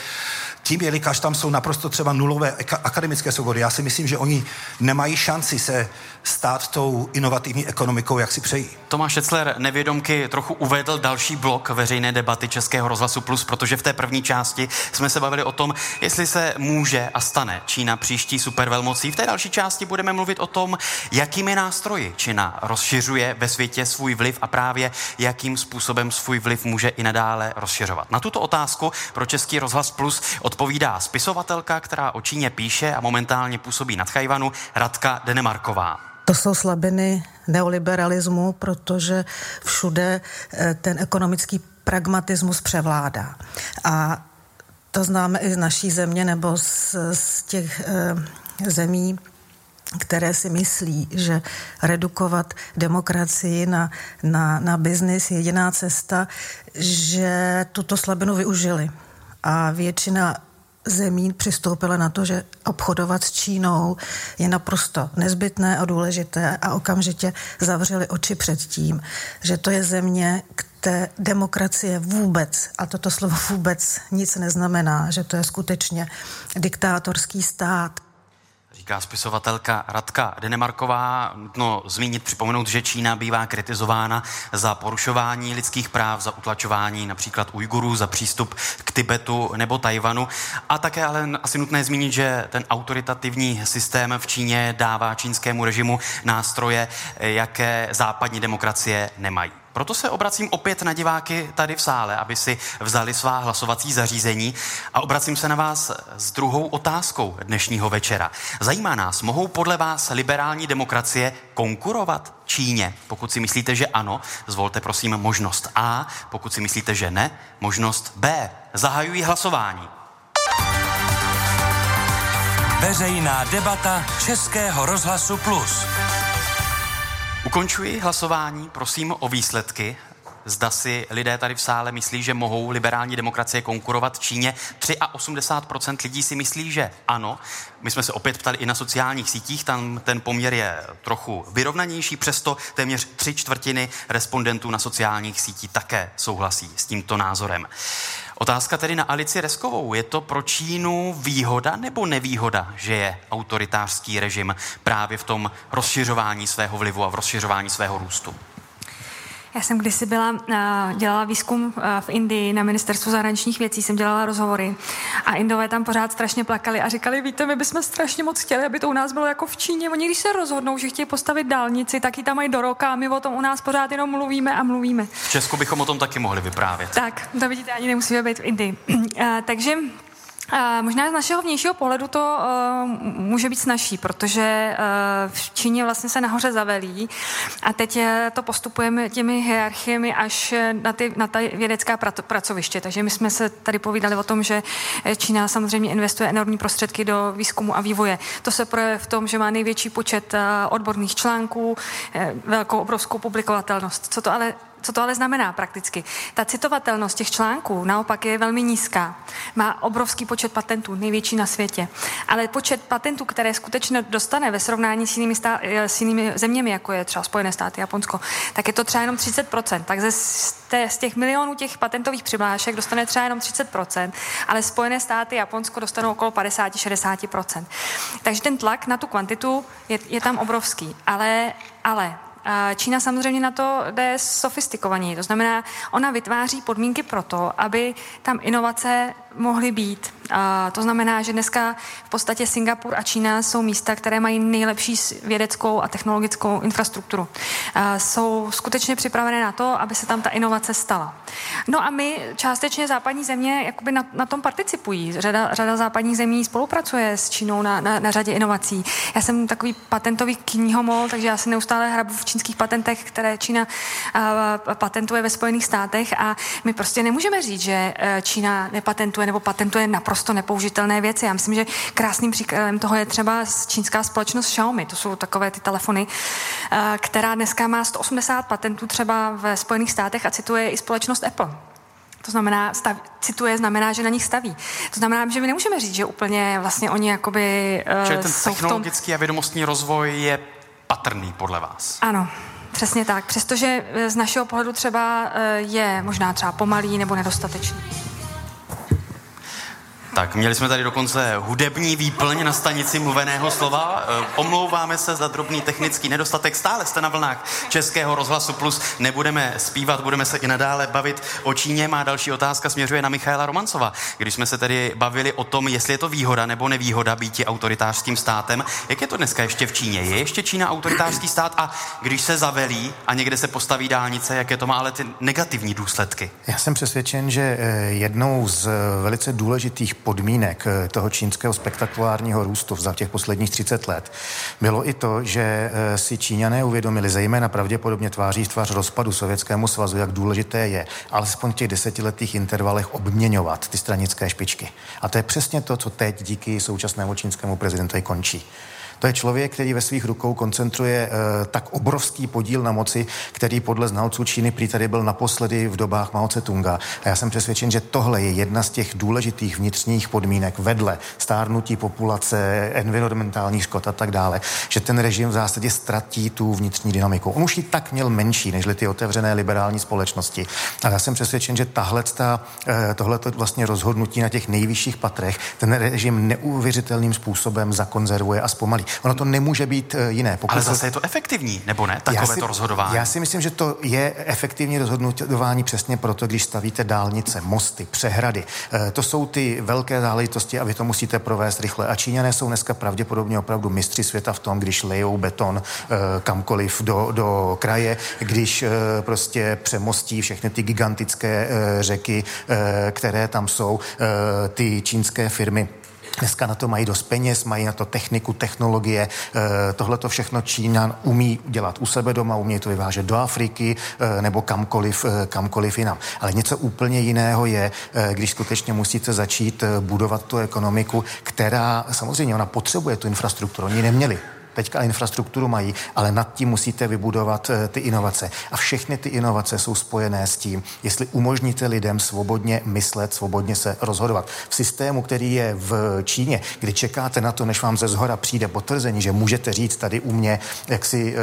tím, jelikož tam jsou naprosto třeba nulové akademické svobody, já si myslím, že oni nemají šanci se stát tou inovativní ekonomikou, jak si přejí. Tomáš Šecler nevědomky trochu uvedl další blok veřejné debaty Českého rozhlasu Plus, protože v té první části jsme se bavili o tom, jestli se může a stane Čína příští supervelmocí. V té další části budeme mluvit o tom, jakými nástroji Čína rozšiřuje ve světě svůj vliv a právě jakým způsobem svůj vliv může i nadále rozšiřovat. Na tuto otázku pro Český rozhlas Plus odpovídá spisovatelka, která o Číně píše a momentálně působí nad Chajvanu, Radka Denemarková. To jsou slabiny neoliberalismu, protože všude eh, ten ekonomický pragmatismus převládá. A to známe i z naší země nebo z, z těch e, zemí, které si myslí, že redukovat demokracii na, na, na biznis je jediná cesta, že tuto slabinu využili. A většina zemí přistoupila na to, že obchodovat s Čínou je naprosto nezbytné a důležité a okamžitě zavřeli oči před tím, že to je země, té demokracie vůbec, a toto slovo vůbec nic neznamená, že to je skutečně diktátorský stát. Říká spisovatelka Radka Denemarková. Nutno zmínit, připomenout, že Čína bývá kritizována za porušování lidských práv, za utlačování například Ujgurů, za přístup k Tibetu nebo Tajvanu. A také ale asi nutné zmínit, že ten autoritativní systém v Číně dává čínskému režimu nástroje, jaké západní demokracie nemají. Proto se obracím opět na diváky tady v sále, aby si vzali svá hlasovací zařízení a obracím se na vás s druhou otázkou dnešního večera. Zajímá nás, mohou podle vás liberální demokracie konkurovat Číně? Pokud si myslíte, že ano, zvolte prosím možnost A, pokud si myslíte, že ne, možnost B. Zahajují hlasování. Veřejná debata Českého rozhlasu Plus. Ukončuji hlasování, prosím o výsledky. Zda si lidé tady v sále myslí, že mohou liberální demokracie konkurovat Číně. 83% lidí si myslí, že ano. My jsme se opět ptali i na sociálních sítích, tam ten poměr je trochu vyrovnanější, přesto téměř tři čtvrtiny respondentů na sociálních sítích také souhlasí s tímto názorem. Otázka tedy na Alici Reskovou. Je to pro Čínu výhoda nebo nevýhoda, že je autoritářský režim právě v tom rozšiřování svého vlivu a v rozšiřování svého růstu? Já jsem kdysi byla, dělala výzkum v Indii na ministerstvu zahraničních věcí, jsem dělala rozhovory a Indové tam pořád strašně plakali a říkali, víte, my bychom strašně moc chtěli, aby to u nás bylo jako v Číně. Oni když se rozhodnou, že chtějí postavit dálnici, tak ji tam mají do roka a my o tom u nás pořád jenom mluvíme a mluvíme. V Česku bychom o tom taky mohli vyprávět. Tak, to vidíte, ani nemusíme být v Indii. takže Možná z našeho vnějšího pohledu to uh, může být snažší, protože uh, v Číně vlastně se nahoře zavelí a teď to postupujeme těmi hierarchiemi až na, ty, na ta vědecká pracoviště. Takže my jsme se tady povídali o tom, že Čína samozřejmě investuje enormní prostředky do výzkumu a vývoje. To se projevuje v tom, že má největší počet uh, odborných článků, velkou obrovskou publikovatelnost. Co to ale co to ale znamená prakticky? Ta citovatelnost těch článků naopak je velmi nízká. Má obrovský počet patentů, největší na světě. Ale počet patentů, které skutečně dostane ve srovnání s jinými, stá- eh, s jinými zeměmi, jako je třeba Spojené státy, Japonsko, tak je to třeba jenom 30%. Takže z těch milionů těch patentových přihlášek dostane třeba jenom 30%, ale Spojené státy, Japonsko dostanou okolo 50-60%. Takže ten tlak na tu kvantitu je, je tam obrovský. Ale, ale Čína samozřejmě na to jde sofistikovaně. To znamená, ona vytváří podmínky pro to, aby tam inovace mohly být. A to znamená, že dneska v podstatě Singapur a Čína jsou místa, které mají nejlepší vědeckou a technologickou infrastrukturu. A jsou skutečně připravené na to, aby se tam ta inovace stala. No a my částečně západní země jakoby na, na tom participují. Řada, řada západních zemí spolupracuje s Čínou na, na, na řadě inovací. Já jsem takový patentový knihomol, takže já si neustále hrabu v čínských patentech, které Čína uh, patentuje ve Spojených státech a my prostě nemůžeme říct, že uh, Čína nepatentuje nebo patentuje naprosto nepoužitelné věci. Já myslím, že krásným příkladem toho je třeba čínská společnost Xiaomi. To jsou takové ty telefony, uh, která dneska má 180 patentů třeba ve Spojených státech a cituje i společnost Apple. To znamená, stav, cituje, znamená, že na nich staví. To znamená, že my nemůžeme říct, že úplně vlastně oni jakoby uh, Čili ten technologický tom... a vědomostní rozvoj je patrný podle vás. Ano, přesně tak. Přestože eh, z našeho pohledu třeba eh, je možná třeba pomalý nebo nedostatečný. Tak, měli jsme tady dokonce hudební výplň na stanici mluveného slova. E, omlouváme se za drobný technický nedostatek. Stále jste na vlnách Českého rozhlasu Plus. Nebudeme zpívat, budeme se i nadále bavit o Číně. Má další otázka směřuje na Michaela Romancova. Když jsme se tady bavili o tom, jestli je to výhoda nebo nevýhoda být autoritářským státem, jak je to dneska ještě v Číně? Je ještě Čína autoritářský stát a když se zavelí a někde se postaví dálnice, jaké to má ale ty negativní důsledky? Já jsem přesvědčen, že e, jednou z velice důležitých podmínek eh, toho čínského spektakulárního růstu za těch posledních 30 let bylo i to, že eh, si Číňané uvědomili, zejména pravděpodobně tváří v tvář rozpadu Sovětskému svazu, jak důležité je alespoň v těch desetiletých intervalech obměňovat ty stranické špičky. A to je přesně to, co teď díky současnému čínskému prezidentovi končí. To je člověk, který ve svých rukou koncentruje uh, tak obrovský podíl na moci, který podle znalců Číny prý tady byl naposledy v dobách Mao Tse-tunga. A já jsem přesvědčen, že tohle je jedna z těch důležitých vnitřních podmínek vedle stárnutí populace, environmentální škod a tak dále, že ten režim v zásadě ztratí tu vnitřní dynamiku. On už ji tak měl menší, než ty otevřené liberální společnosti. A já jsem přesvědčen, že tahle eh, tohle vlastně rozhodnutí na těch nejvyšších patrech ten režim neuvěřitelným způsobem zakonzervuje a zpomalí. Ono to nemůže být eh, jiné. Pokud Ale zase to... je to efektivní, nebo ne? Takové si, to rozhodování. Já si myslím, že to je efektivní rozhodování přesně proto, když stavíte dálnice, mosty, přehrady. Eh, to jsou ty velké záležitosti a vy to musíte provést rychle. A Číňané jsou dneska pravděpodobně opravdu mistři světa v tom, když lejou beton kamkoliv do, do kraje, když prostě přemostí všechny ty gigantické řeky, které tam jsou, ty čínské firmy Dneska na to mají dost peněz, mají na to techniku, technologie. Tohle to všechno Číňan umí dělat u sebe doma, umí to vyvážet do Afriky nebo kamkoliv, kamkoliv jinam. Ale něco úplně jiného je, když skutečně musíte začít budovat tu ekonomiku, která samozřejmě ona potřebuje tu infrastrukturu. Oni neměli teďka infrastrukturu mají, ale nad tím musíte vybudovat eh, ty inovace. A všechny ty inovace jsou spojené s tím, jestli umožníte lidem svobodně myslet, svobodně se rozhodovat. V systému, který je v Číně, kdy čekáte na to, než vám ze zhora přijde potvrzení, že můžete říct tady u mě, jak si e,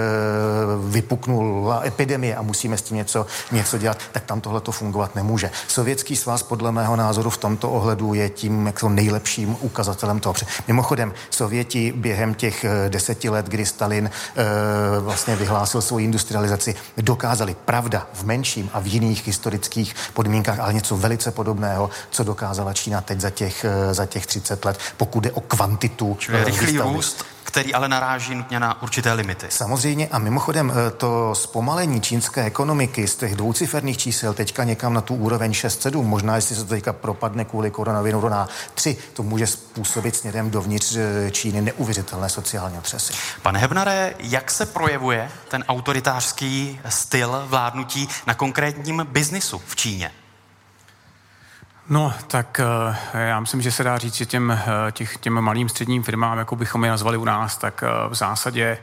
vypuknula epidemie a musíme s tím něco, něco dělat, tak tam tohle to fungovat nemůže. Sovětský svaz podle mého názoru v tomto ohledu je tím jako nejlepším ukazatelem toho. Mimochodem, Sověti během těch eh, deset deseti let, kdy Stalin e, vlastně vyhlásil svou industrializaci, dokázali pravda v menším a v jiných historických podmínkách, ale něco velice podobného, co dokázala Čína teď za těch, e, za těch 30 let, pokud jde o kvantitu. Čili rychlý růst který ale naráží nutně na určité limity. Samozřejmě a mimochodem eh, to zpomalení čínské ekonomiky z těch dvouciferných čísel teďka někam na tu úroveň 6-7, možná jestli se to teďka propadne kvůli koronaviru na 3, to může způsobit směrem dovnitř eh, Číny neuvěřitelné sociální otřesy. Pane Hebnare, jak se projevuje ten autoritářský styl vládnutí na konkrétním biznisu v Číně? No, tak eh, já myslím, že se dá říct, že těm, eh, těch, těm malým středním firmám, jako bychom je nazvali u nás, tak eh, v zásadě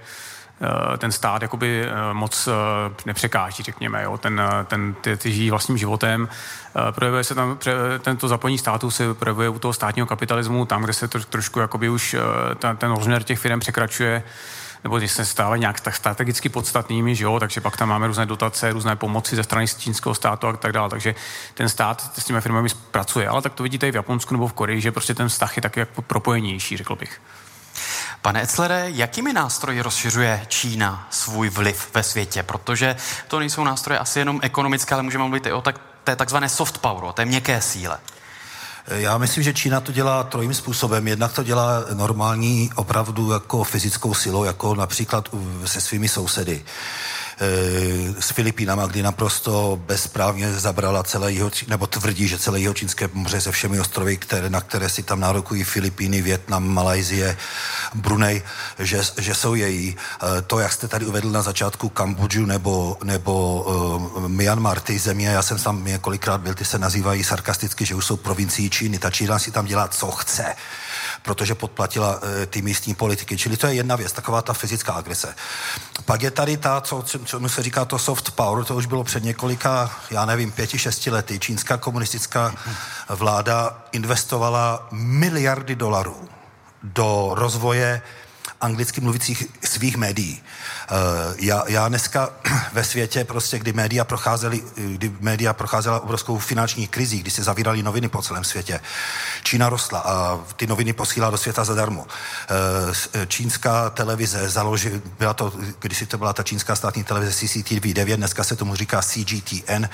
ten stát jakoby moc nepřekáží, řekněme, jo. Ten, ten, ty, ty žijí vlastním životem. Projevuje se tam, tento zapojení státu se projevuje u toho státního kapitalismu, tam, kde se to, trošku jakoby už ten, ten rozměr těch firm překračuje nebo když se stále nějak tak strategicky podstatnými, že jo, takže pak tam máme různé dotace, různé pomoci ze strany čínského státu a tak dále, takže ten stát s těmi firmami pracuje, ale tak to vidíte i v Japonsku nebo v Koreji, že prostě ten vztah je taky jako propojenější, řekl bych. Pane Etzlere, jakými nástroji rozšiřuje Čína svůj vliv ve světě? Protože to nejsou nástroje asi jenom ekonomické, ale můžeme mluvit i o tak, té takzvané soft power, o té měkké síle. Já myslím, že Čína to dělá trojím způsobem. Jednak to dělá normální opravdu jako fyzickou silou, jako například se svými sousedy. Eh, s Filipínama, kdy naprosto bezprávně zabrala celé jeho, nebo tvrdí, že celé jeho čínské moře se všemi ostrovy, které, na které si tam nárokují Filipíny, Větnam, Malajzie, Brunei, že, že jsou její. Eh, to, jak jste tady uvedl na začátku Kambodžu nebo, nebo uh, Myanmar, ty země, já jsem tam několikrát byl, ty se nazývají sarkasticky, že už jsou provincií Číny. Ta Čína si tam dělá, co chce protože podplatila e, ty místní politiky. Čili to je jedna věc, taková ta fyzická agrese. Pak je tady ta, co, co se říká to soft power, to už bylo před několika, já nevím, pěti, šesti lety. Čínská komunistická vláda investovala miliardy dolarů do rozvoje anglicky mluvících svých médií. Eh, já, já dneska ve světě, prostě, kdy média procházely, kdy média procházela obrovskou finanční krizi, kdy se zavírali noviny po celém světě, Čína rostla a ty noviny posílá do světa zadarmo. Eh, čínská televize založila, byla to, když to byla ta čínská státní televize CCTV 9, dneska se tomu říká CGTN,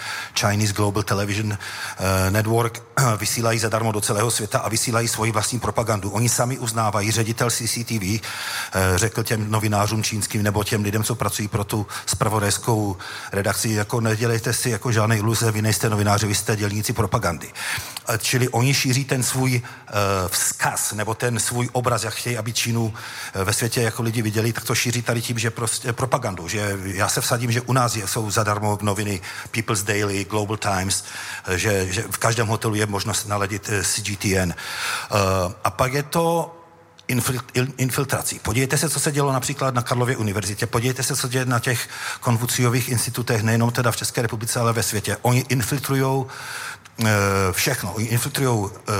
Chinese Global Television eh, Network, vysílají zadarmo do celého světa a vysílají svoji vlastní propagandu. Oni sami uznávají, ředitel CCTV řekl těm novinářům čínským nebo těm lidem, co pracují pro tu spravodajskou redakci, jako nedělejte si jako žádné iluze, vy nejste novináři, vy jste dělníci propagandy. Čili oni šíří ten svůj uh, vzkaz, nebo ten svůj obraz, jak chtějí, aby Čínu uh, ve světě jako lidi viděli, tak to šíří tady tím, že prostě propagandu, že já se vsadím, že u nás jsou zadarmo noviny People's Daily, Global Times, že, že v každém hotelu je možnost naladit CGTN. A pak je to infiltrací. Podívejte se, co se dělo například na Karlově univerzitě, podívejte se, co děje na těch konfuciových institutech, nejenom teda v České republice, ale ve světě. Oni infiltrují e, všechno. Oni infiltrují e,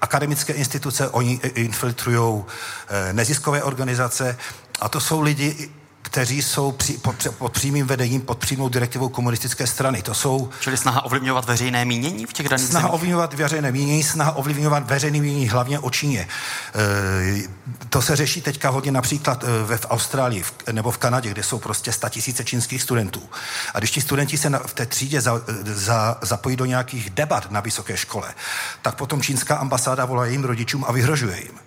akademické instituce, oni infiltrují e, neziskové organizace a to jsou lidi, kteří jsou při, pod, pod přímým vedením, pod přímou direktivou komunistické strany. To jsou... Čili snaha ovlivňovat veřejné mínění v těch daných Snaha zemích? ovlivňovat veřejné mínění, snaha ovlivňovat veřejné mínění, hlavně o Číně. E, to se řeší teďka hodně například e, ve v Austrálii v, nebo v Kanadě, kde jsou prostě tisíce čínských studentů. A když ti studenti se na, v té třídě za, za, zapojí do nějakých debat na vysoké škole, tak potom čínská ambasáda volá jejím rodičům a vyhrožuje jim.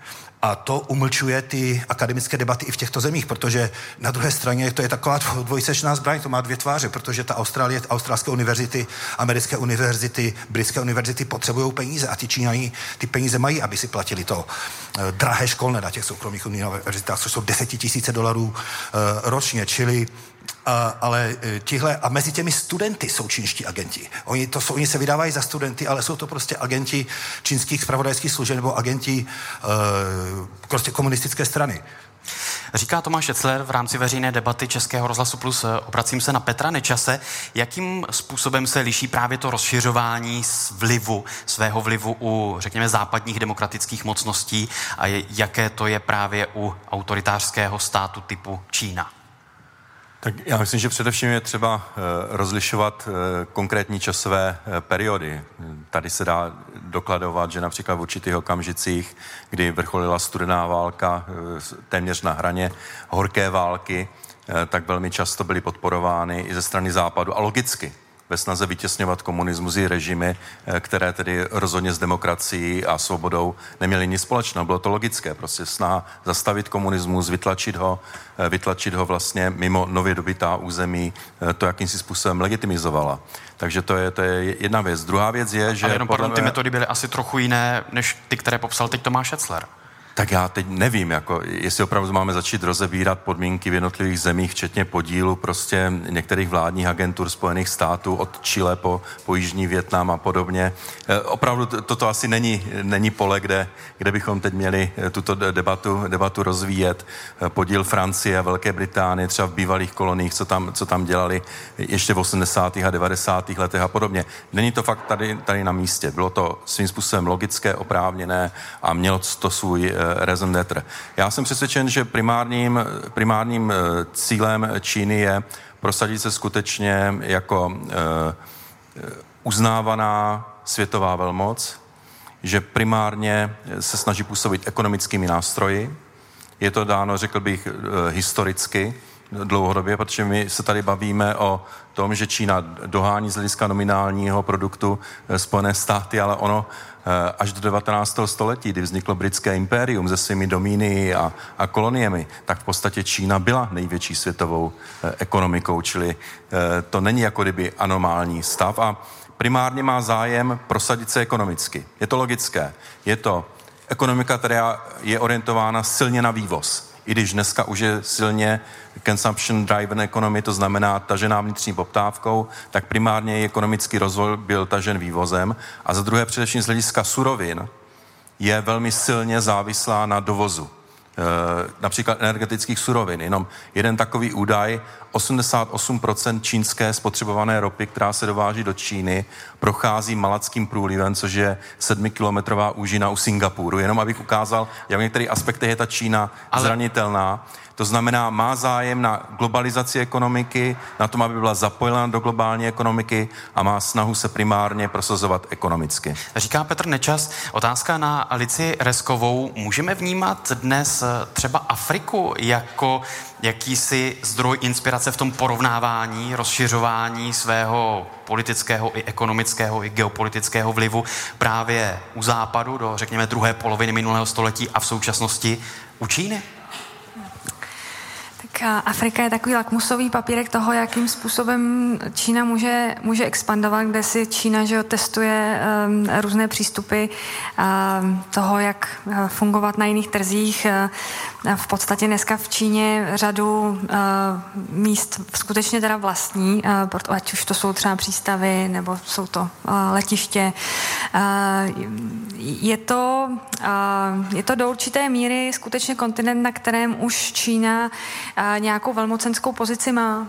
A to umlčuje ty akademické debaty i v těchto zemích, protože na druhé straně to je taková dvojsečná zbraň, to má dvě tváře, protože ta Austrálie, australské univerzity, americké univerzity, britské univerzity potřebují peníze a ty Číňani ty peníze mají, aby si platili to uh, drahé školné na těch soukromých univerzitách, což jsou desetitisíce dolarů uh, ročně, čili ale e, tihle, a mezi těmi studenty jsou čínští agenti. Oni, to jsou, oni se vydávají za studenty, ale jsou to prostě agenti čínských spravodajských služeb nebo agenti uh, prostě komunistické strany. Říká Tomáš Etzler v rámci veřejné debaty Českého rozhlasu Plus, e, obracím se na Petra Nečase, jakým způsobem se liší právě to rozšiřování vlivu, svého vlivu u, řekněme, západních demokratických mocností a jaké to je právě u autoritářského státu typu Čína? Tak já myslím, že především je třeba eh, rozlišovat eh, konkrétní časové eh, periody. Tady se dá dokladovat, že například v určitých okamžicích, kdy vrcholila studená válka téměř na hraně horké války, tak velmi často byly podporovány i ze strany západu a logicky ve snaze vytěsňovat komunismus i režimy, eh, které tedy rozhodně s demokracií a svobodou neměly nic společného. Bylo to logické, prostě snaha zastavit komunismus, vytlačit ho, eh, vytlačit ho vlastně mimo nově dobytá území, eh, to jakýmsi způsobem legitimizovala. Takže to je, to je jedna věc. Druhá věc je, že... Ale jenom, pardon, ty metody byly asi trochu jiné, než ty, které popsal teď Tomáš Etzler. Tak já teď nevím, jako, jestli opravdu máme začít rozebírat podmínky v jednotlivých zemích, včetně podílu prostě některých vládních agentur Spojených států od Chile po, po Jižní Větnam a podobně. E, opravdu toto asi není, není pole, kde, kde bychom teď měli e, tuto debatu, debatu rozvíjet. E, podíl Francie a Velké Británie třeba v bývalých koloních, co tam, co tam dělali ještě v 80. a 90. letech a podobně. Není to fakt tady, tady na místě. Bylo to svým způsobem logické, oprávněné a mělo to svůj raison d'être. Já jsem přesvědčen, že primárním, primárním eh, cílem Číny je prosadit se skutečně jako eh, uznávaná světová velmoc, že primárně se snaží působit ekonomickými nástroji. Je to dáno, řekl bych, eh, historicky, dlouhodobě, protože my se tady bavíme o tom, že Čína dohání z hlediska nominálního produktu Spojené státy, ale ono Eh, až do 19. století, kdy vzniklo britské impérium se svými domíny a, a koloniemi, tak v podstatě Čína byla největší světovou eh, ekonomikou, čili eh, to není jako kdyby anomální stav a primárně má zájem prosadit se ekonomicky. Je to logické. Je to ekonomika, která je orientována silně na vývoz i když dneska už je silně consumption driven economy, to znamená tažená vnitřní poptávkou, tak primárně ekonomický rozvoj byl tažen vývozem a za druhé především z hlediska surovin je velmi silně závislá na dovozu. E, například energetických surovin. Jenom jeden takový údaj, 88% čínské spotřebované ropy, která se dováží do Číny, prochází Malackým průlivem, což je sedmikilometrová úžina u Singapuru. Jenom abych ukázal, jak v některých aspektech je ta Čína Ale... zranitelná. To znamená, má zájem na globalizaci ekonomiky, na tom, aby byla zapojena do globální ekonomiky a má snahu se primárně prosazovat ekonomicky. Říká Petr Nečas, otázka na Alici Reskovou. Můžeme vnímat dnes eh, třeba Afriku jako jakýsi zdroj inspirace v tom porovnávání, rozšiřování svého politického i ekonomického i geopolitického vlivu právě u západu do, řekněme, druhé poloviny minulého století a v současnosti u Číny? Afrika je takový lakmusový papírek toho, jakým způsobem Čína může, může expandovat, kde si Čína že testuje um, různé přístupy um, toho, jak uh, fungovat na jiných trzích. Uh, v podstatě dneska v Číně řadu míst skutečně teda vlastní, ať už to jsou třeba přístavy nebo jsou to letiště. Je to, je to do určité míry skutečně kontinent, na kterém už Čína nějakou velmocenskou pozici má.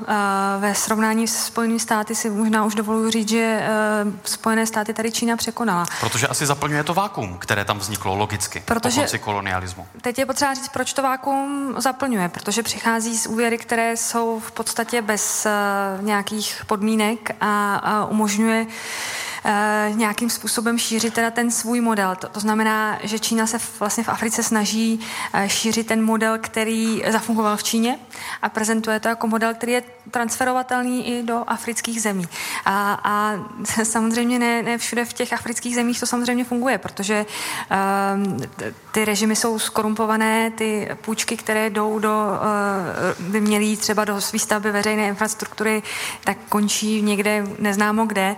Ve srovnání s Spojenými státy si možná už dovoluji říct, že Spojené státy tady Čína překonala. Protože asi zaplňuje to vákum, které tam vzniklo logicky Protože po konci kolonialismu. Teď je potřeba říct, proč to vákum zaplňuje, protože přichází z úvěry, které jsou v podstatě bez uh, nějakých podmínek a, a umožňuje uh, Eh, nějakým způsobem šířit teda ten svůj model. To, to znamená, že Čína se vlastně v Africe snaží uh, šířit ten model, který zafungoval v Číně a prezentuje to jako model, který je transferovatelný i do afrických zemí. A, a samozřejmě ne, ne všude v těch afrických zemích to samozřejmě funguje, protože um, ty režimy jsou skorumpované, ty půjčky, které jdou do, by měly třeba do výstavby veřejné infrastruktury, tak končí někde neznámo kde.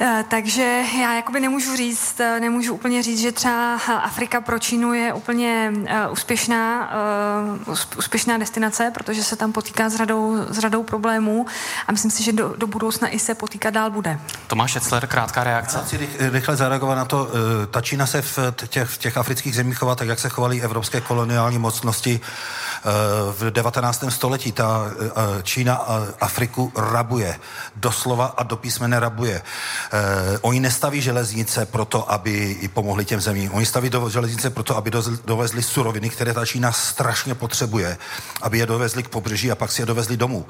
Eh, takže já jakoby nemůžu říct, eh, nemůžu úplně říct, že třeba Afrika pro Čínu je úplně úspěšná, úspěšná destinace, protože se tam potýká s řadou, s řadou problémů a myslím si, že do, do budoucna i se potýkat dál bude. Tomáš Etzler, krátká reakce. Já chci rychle zareagovat na to. Ta Čína se v těch, v těch afrických zemích chová tak, jak se chovaly evropské koloniální mocnosti v 19. století. Ta Čína Afriku rabuje. Doslova a do písmene rabuje. Eh, oni nestaví železnice proto, aby i pomohli těm zemím. Oni staví do železnice proto, aby do, dovezli suroviny, které ta Čína strašně potřebuje, aby je dovezli k pobřeží a pak si je dovezli domů.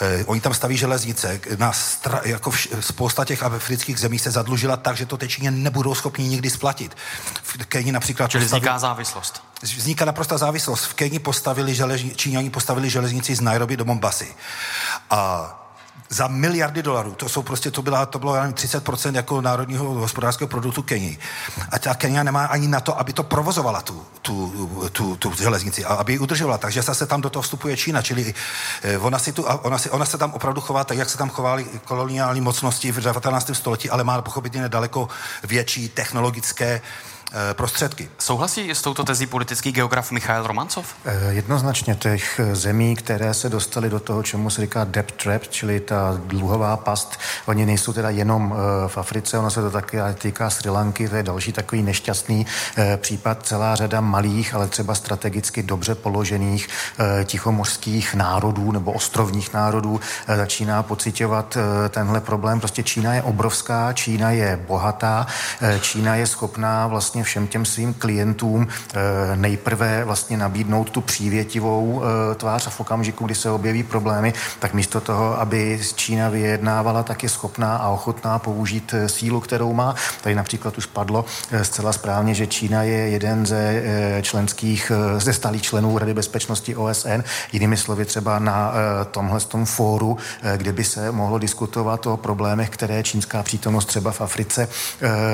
Eh, oni tam staví železnice. Na stra, jako vš, spousta těch afrických zemí se zadlužila tak, že to té Číně nebudou schopni nikdy splatit. V Keni například... Čili postaví... vzniká závislost. Vzniká naprosta závislost. V Keni postavili železni, Číňani postavili železnici z Nairobi do Mombasy. A za miliardy dolarů. To jsou prostě, to, byla, to bylo nevím, 30% jako národního hospodářského produktu Keni. A ta Kenia nemá ani na to, aby to provozovala tu, tu, tu, tu železnici a aby ji udržovala. Takže zase tam do toho vstupuje Čína, čili eh, ona, si tu, ona, si, ona se tam opravdu chová tak, jak se tam chovaly koloniální mocnosti v 19. století, ale má pochopitelně daleko větší technologické prostředky. Souhlasí s touto tezí politický geograf Michail Romancov? Eh, jednoznačně těch zemí, které se dostaly do toho, čemu se říká debt trap, čili ta dluhová past, oni nejsou teda jenom eh, v Africe, ono se to také týká Sri Lanky, to je další takový nešťastný případ, celá řada malých, ale třeba strategicky dobře položených tichomořských národů nebo ostrovních národů začíná pocitovat tenhle problém. Prostě Čína je obrovská, Čína je bohatá, Čína je schopná vlastně vlastně všem těm svým klientům eh, nejprve vlastně nabídnout tu přívětivou eh, tvář a v okamžiku, kdy se objeví problémy, tak místo toho, aby Čína vyjednávala, tak je schopná a ochotná použít eh, sílu, kterou má. Tady například už padlo zcela správně, že Čína je jeden ze členských, ze stálých členů Rady bezpečnosti OSN. Jinými slovy třeba na tomhle tom fóru, kde by se mohlo diskutovat o problémech, které čínská přítomnost třeba v Africe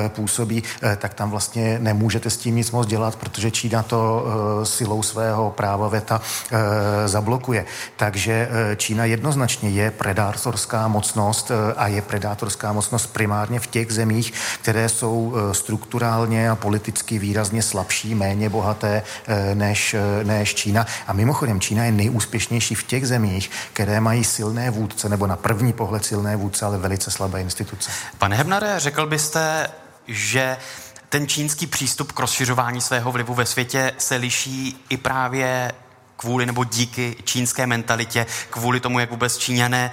působí, tak tam vlastně nemůžete s tím nic moc dělat, protože Čína to uh, silou svého práva veta uh, zablokuje. Takže uh, Čína jednoznačně je predátorská mocnost a je predátorská mocnost primárně v těch zemích, které jsou strukturálně a politicky výrazně slabší, méně bohaté než, než Čína. A mimochodem Čína je nejúspěšnější v těch zemích, které mají silné vůdce, nebo na první pohled silné vůdce, ale velice slabé instituce. Pane Hebnare, řekl byste, že ten čínský přístup k rozšiřování svého vlivu ve světě se liší i právě kvůli nebo díky čínské mentalitě, kvůli tomu, jak vůbec Číňané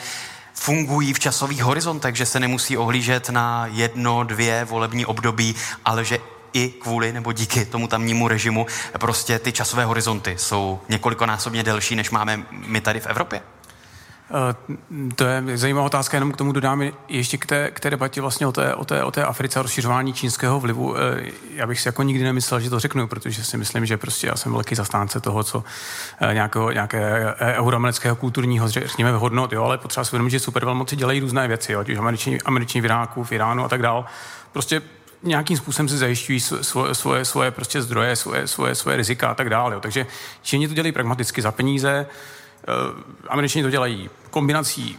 fungují v časových horizontech, že se nemusí ohlížet na jedno, dvě volební období, ale že i kvůli nebo díky tomu tamnímu režimu prostě ty časové horizonty jsou několikonásobně delší, než máme my tady v Evropě? Eh, to je zajímavá otázka, jenom k tomu dodám ještě k té, k té debatě vlastně o té, o té, o té Africe a rozšiřování čínského vlivu. Eh, já bych si jako nikdy nemyslel, že to řeknu, protože si myslím, že prostě já jsem velký zastánce toho, co eh, nějakého, nějaké euroamerického kulturního, řekněme, hodnot, jo, ale potřeba si uvědomit, že supervelmoci dělají různé věci, jo, ať už američní, američní v Iráku, v Iránu a tak dál. Prostě nějakým způsobem si zajišťují svoje, svoje, svoje prostě zdroje, svoje, svoje, svoje rizika a tak dále. Jo. Takže Číně to dělají pragmaticky za peníze, Američani to dělají kombinací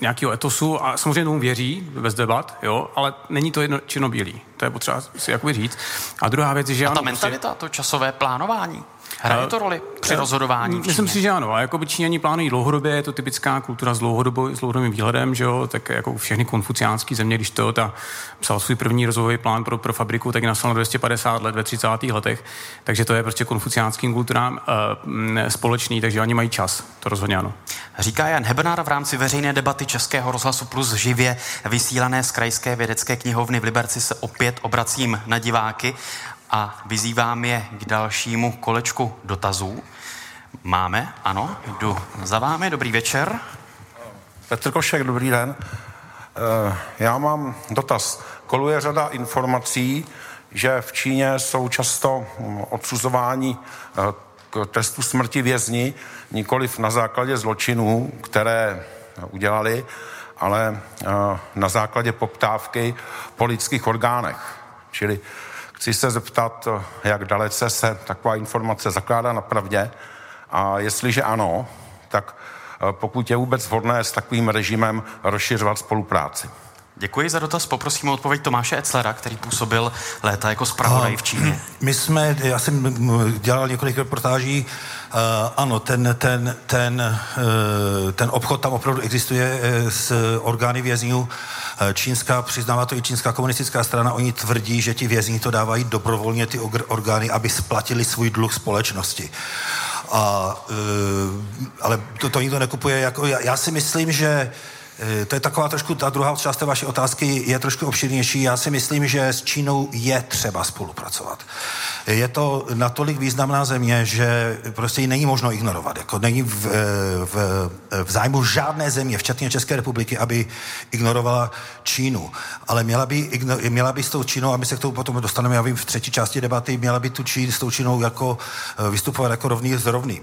nějakého etosu a samozřejmě tomu věří, bez debat, jo, ale není to jedno černobílý. To je potřeba si jakoby říct. A druhá věc je, že... A ta mentalita, prostě... to časové plánování? Hraje to roli při rozhodování? v Myslím si, že ano. A jako by Číňani plánují dlouhodobě, je to typická kultura s, dlouhodobo, s dlouhodobým výhledem, že jo, tak jako všechny konfuciánské země, když to ta psal svůj první rozvojový plán pro, pro fabriku, tak nastal na 250 let ve 30. letech. Takže to je prostě konfuciánským kulturám uh, společný, takže oni mají čas. To rozhodně ano. Říká Jan Hebnár v rámci veřejné debaty Českého rozhlasu Plus živě vysílané z Krajské vědecké knihovny v Liberci se opět obracím na diváky a vyzývám je k dalšímu kolečku dotazů. Máme, ano, jdu za vámi, dobrý večer. Petr Košek, dobrý den. Eh, Já mám dotaz. Koluje řada informací, že v Číně jsou často odsuzováni eh, k trestu smrti vězni, nikoliv na základě zločinů, které udělali, ale eh, na základě poptávky po lidských orgánech. Čili chci se zeptat, jak dalece se taková informace zakládá na pravdě a jestliže ano, tak eh, pokud je vůbec vhodné s takovým režimem rozšiřovat spolupráci. Děkuji za dotaz, poprosím o odpověď Tomáše Etzlera, který působil léta jako zpravodaj v Číně. My jsme, já jsem dělal několik reportáží, uh, ano, ten, ten, ten, uh, ten obchod tam opravdu existuje uh, s orgány vězňů. Čínská, přiznává to i čínská komunistická strana, oni tvrdí, že ti vězni to dávají dobrovolně ty orgány, aby splatili svůj dluh společnosti. A, uh, ale to, to nikdo nekupuje. Jako, já, já si myslím, že Eh, To je taková trošku, ta druhá část té vaší otázky je trošku obširnější. Já si myslím, že s Čínou je třeba spolupracovat. Je to natolik významná země, že prostě ji není možno ignorovat. Jako není v, v, v zájmu žádné země, včetně České republiky, aby ignorovala Čínu. Ale měla by, igno, měla by s tou Čínou, a my se k tomu potom dostaneme, já vím, v třetí části debaty, měla by tu Čín s tou Čínou jako eh, vystupovat jako rovný s rovným.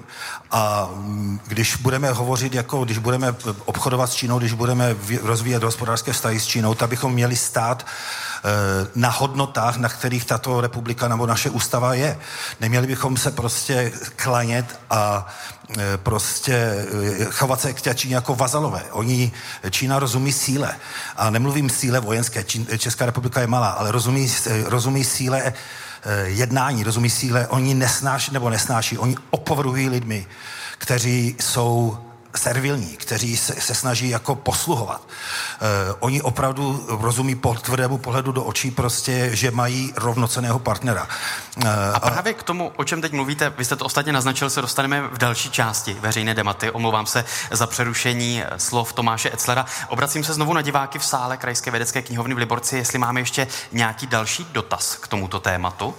A mm, když budeme hovořit, jako když budeme obchodovat s Čínou, když budeme vy- rozvíjet hospodářské vztahy s Čínou, tak bychom měli stát eh, na hodnotách, na kterých tato republika nebo naše ústava je. Neměli bychom se prostě klanět a eh, prostě eh, chovat se k té Číně jako vazalové. Oni, Čína rozumí síle. A nemluvím síle vojenské, Čín, Česká republika je malá, ale rozumí, rozumí síle jednání, rozumí síle, oni nesnáší nebo nesnáší, oni opovrhují lidmi, kteří jsou servilní, kteří se, se snaží jako posluhovat. Uh, oni opravdu rozumí po tvrdému pohledu do očí prostě, že mají rovnoceného partnera. Uh, A právě k tomu, o čem teď mluvíte, vy jste to ostatně naznačil, se dostaneme v další části veřejné debaty. Omlouvám se za přerušení eh, slov Tomáše Etzlera. Obracím se znovu na diváky v sále Krajské vědecké knihovny v Liborci, jestli máme ještě nějaký další dotaz k tomuto tématu.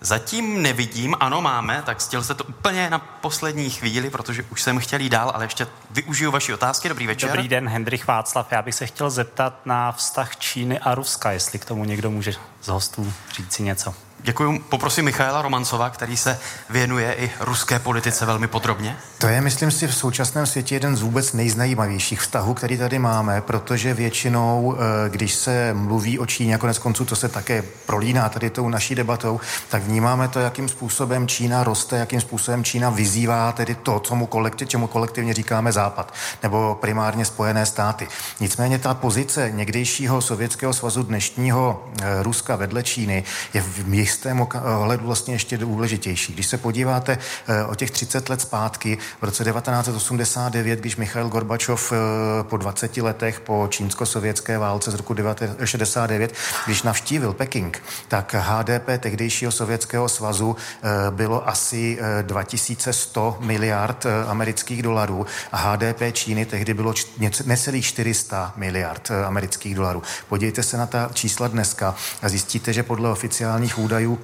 Zatím nevidím, ano máme, tak stěl se to úplně na poslední chvíli, protože už jsem chtěl jít dál, ale ještě využiju vaši otázky. Dobrý večer. Dobrý den, Hendrich Václav. Já bych se chtěl zeptat na vztah Číny a Ruska, jestli k tomu někdo může z hostů říci něco. Děkuji. Poprosím Michaela Romancova, který se věnuje i ruské politice velmi podrobně. To je, myslím si, v současném světě jeden z vůbec nejzajímavějších vztahů, který tady máme, protože většinou, eh, když se mluví o Číně, konec konců to se také prolíná tady tou naší debatou, tak vnímáme to, jakým způsobem Čína roste, jakým způsobem Čína vyzývá tedy to, co mu kolektiv, čemu kolektivně říkáme Západ, nebo primárně Spojené státy. Nicméně ta pozice někdejšího Sovětského svazu, dnešního eh, Ruska vedle Číny, je v jistém ohledu vlastně ještě důležitější. Když se podíváte eh, o těch 30 let zpátky, v roce 1989, když Michail Gorbačov eh, po 20 letech po čínsko-sovětské válce z roku 1969, když navštívil Peking, tak HDP tehdejšího Sovětského svazu eh, bylo asi eh, 2100 miliard amerických dolarů a HDP Číny tehdy bylo necelých 400 miliard amerických dolarů. Podívejte se na ta čísla dneska a zjistíte, že podle oficiálních údajů rodzaju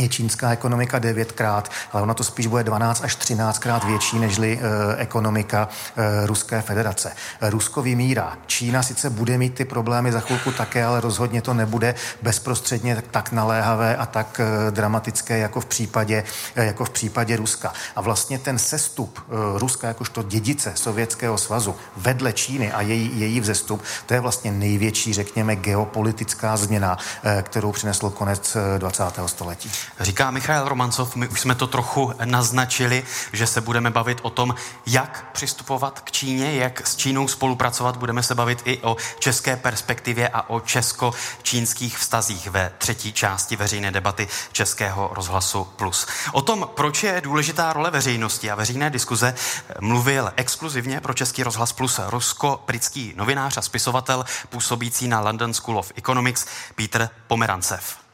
je čínská ekonomika devětkrát, ale ona to spíš bude 12 až 13 krát větší nežli e, ekonomika e, Ruské federace. Rusko vymírá. Čína sice bude mít ty problémy za chvilku také, ale rozhodně to nebude bezprostředně tak, naléhavé a tak e, dramatické jako v případě, e, jako v případě Ruska. A vlastně ten sestup e, Ruska jakožto dědice Sovětského svazu vedle Číny a její, její vzestup, to je vlastně největší, řekněme, geopolitická změna, e, kterou přinesl konec e, 20. století. Říká Michal Romancov, my už jsme to trochu naznačili, že se budeme bavit o tom, jak přistupovat k Číně, jak s Čínou spolupracovat. Budeme se bavit i o české perspektivě a o česko-čínských vztazích ve třetí části veřejné debaty Českého rozhlasu Plus. O tom, proč je důležitá role veřejnosti a veřejné diskuze, mluvil exkluzivně pro Český rozhlas Plus rusko-britský novinář a spisovatel působící na London School of Economics Peter Pomerancev.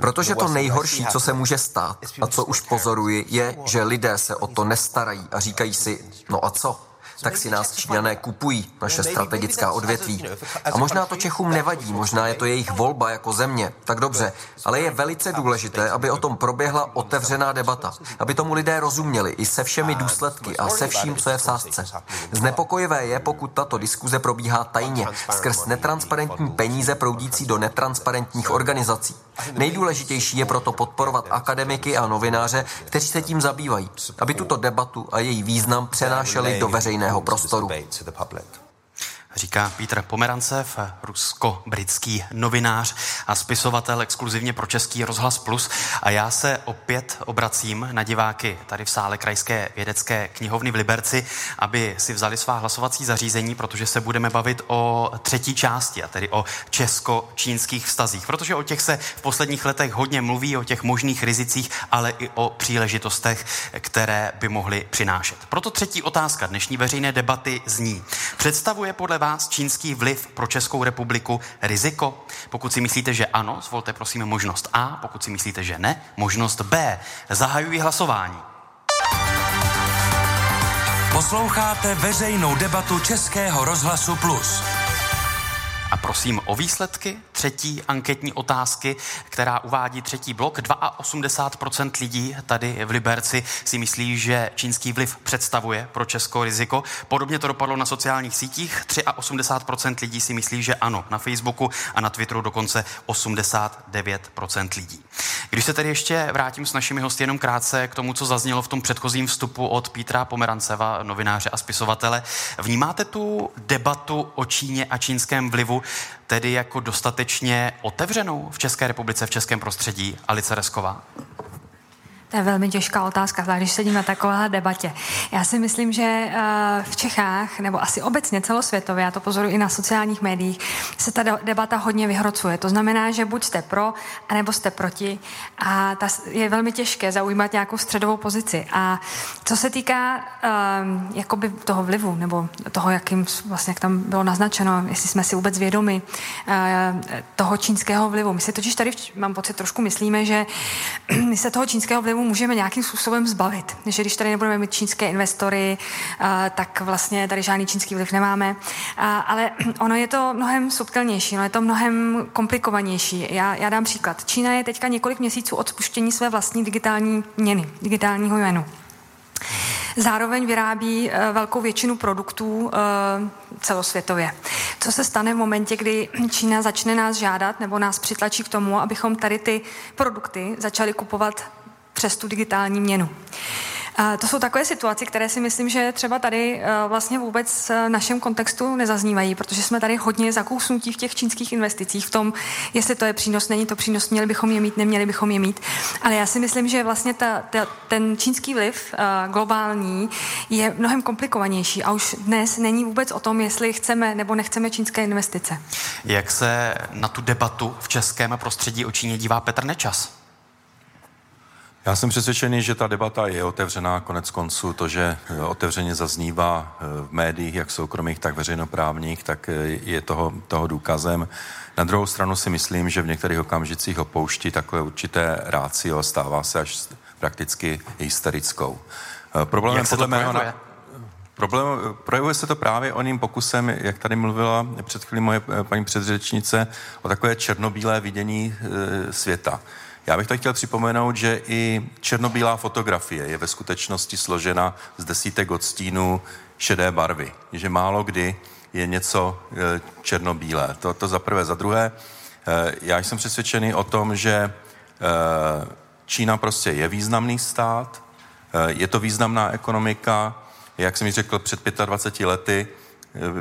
Protože to nejhorší, co se může stát a co už pozoruji, je, že lidé se o to nestarají a říkají si, no a co? Tak si nás Číňané kupují, naše strategická odvětví. A možná to Čechům nevadí, možná je to jejich volba jako země, tak dobře, ale je velice důležité, aby o tom proběhla otevřená debata, aby tomu lidé rozuměli i se všemi důsledky a se vším, co je v sázce. Znepokojivé je, pokud tato diskuze probíhá tajně, skrz netransparentní peníze proudící do netransparentních organizací. Nejdůležitější je proto podporovat akademiky a novináře, kteří se tím zabývají, aby tuto debatu a její význam přenášeli do veřejného prostoru říká Petr Pomerancev, rusko-britský novinář a spisovatel exkluzivně pro Český rozhlas Plus. A já se opět obracím na diváky tady v sále Krajské vědecké knihovny v Liberci, aby si vzali svá hlasovací zařízení, protože se budeme bavit o třetí části, a tedy o česko-čínských vztazích, protože o těch se v posledních letech hodně mluví, o těch možných rizicích, ale i o příležitostech, které by mohly přinášet. Proto třetí otázka dnešní veřejné debaty zní. Představuje podle vás vás čínský vliv pro Českou republiku riziko? Pokud si myslíte, že ano, zvolte prosím možnost A, pokud si myslíte, že ne, možnost B. Zahajuji hlasování. Posloucháte veřejnou debatu Českého rozhlasu Plus. A prosím o výsledky třetí anketní otázky, která uvádí třetí blok. 82% lidí tady v Liberci si myslí, že čínský vliv představuje pro Česko riziko. Podobně to dopadlo na sociálních sítích. 83% lidí si myslí, že ano. Na Facebooku a na Twitteru dokonce 89% lidí. Když se tedy ještě vrátím s našimi hosty jenom krátce k tomu, co zaznělo v tom předchozím vstupu od Petra Pomeranceva, novináře a spisovatele, vnímáte tu debatu o Číně a čínském vlivu tedy jako dostatečně otevřenou v České republice, v českém prostředí? Alice Resková? To je velmi těžká otázka, zvlášť když sedím na takové debatě. Já si myslím, že eh, v Čechách, nebo asi obecně celosvětově, já to pozoruji i na sociálních médiích, se ta debata hodně vyhrocuje. To znamená, že buď jste pro, anebo jste proti. A ta je velmi těžké zaujímat nějakou středovou pozici. A co se týká um, jakoby toho vlivu, nebo toho, jakým vlastně jak tam bylo naznačeno, jestli jsme si vůbec vědomi uh, toho čínského vlivu. My si totiž tady, mám pocit, trošku myslíme, že my se toho čínského vlivu problémů můžeme nějakým způsobem zbavit. Že když tady nebudeme mít čínské investory, tak vlastně tady žádný čínský vliv nemáme. Ale ono je to mnohem subtilnější, ono je to mnohem komplikovanější. Já, já dám příklad. Čína je teďka několik měsíců od spuštění své vlastní digitální měny, digitálního jenu. Zároveň vyrábí eh, velkou většinu produktů eh, celosvětově. Co se stane v momentě, kdy Čína začne nás žádat nebo nás přitlačí k tomu, abychom tady ty produkty začali kupovat přes tu digitální měnu. To jsou takové situace, které si myslím, že třeba tady e, vlastně vůbec v našem kontextu nezaznívají, protože jsme tady hodně zakousnutí v těch čínských investicích, v tom, jestli to je přínos, není to přínos, měli bychom je mít, neměli bychom je mít. Ale já si myslím, že vlastně ta, ta, ten čínský vliv e, globální je mnohem komplikovanější a už dnes není vůbec o tom, jestli chceme nebo nechceme čínské investice. Jak se na tu debatu v českém prostředí o Číně dívá Petr Nečas? Já jsem přesvědčený, že ta debata je otevřená. Konec konců to, že eh, otevřeně zaznívá eh, v médiích, jak soukromých, tak veřejnoprávních, tak eh, je toho, toho důkazem. Na druhou stranu si myslím, že v některých okamžicích opouští takové určité rácio, stává se až prakticky hysterickou. Problém jak podle mého, na... Problém, projevuje se to právě oným pokusem, jak tady mluvila před chvílí moje paní předřečnice, o takové černobílé vidění e, světa. Já bych tak chtěl připomenout, že i černobílá fotografie je ve skutečnosti složena z desítek odstínů šedé barvy. Že málo kdy je něco e, černobílé. To, to za prvé. Za druhé, e, já jsem přesvědčený o tom, že e, Čína prostě je významný stát, je to významná ekonomika, jak jsem ji řekl před 25 lety,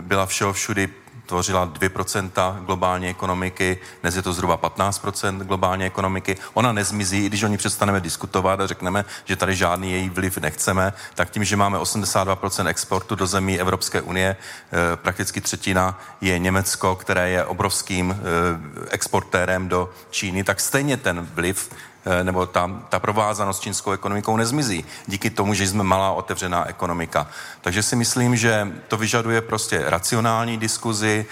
byla všeho všudy tvořila 2% globální ekonomiky, dnes je to zhruba 15% globální ekonomiky. Ona nezmizí, i když o ní přestaneme diskutovat a řekneme, že tady žádný její vliv nechceme, tak tím, že máme 82% exportu do zemí Evropské unie, eh, prakticky třetina je Německo, které je obrovským eh, exportérem do Číny, tak stejně ten vliv nebo ta, ta provázanost s čínskou ekonomikou nezmizí. Díky tomu, že jsme malá otevřená ekonomika. Takže si myslím, že to vyžaduje prostě racionální diskuzi,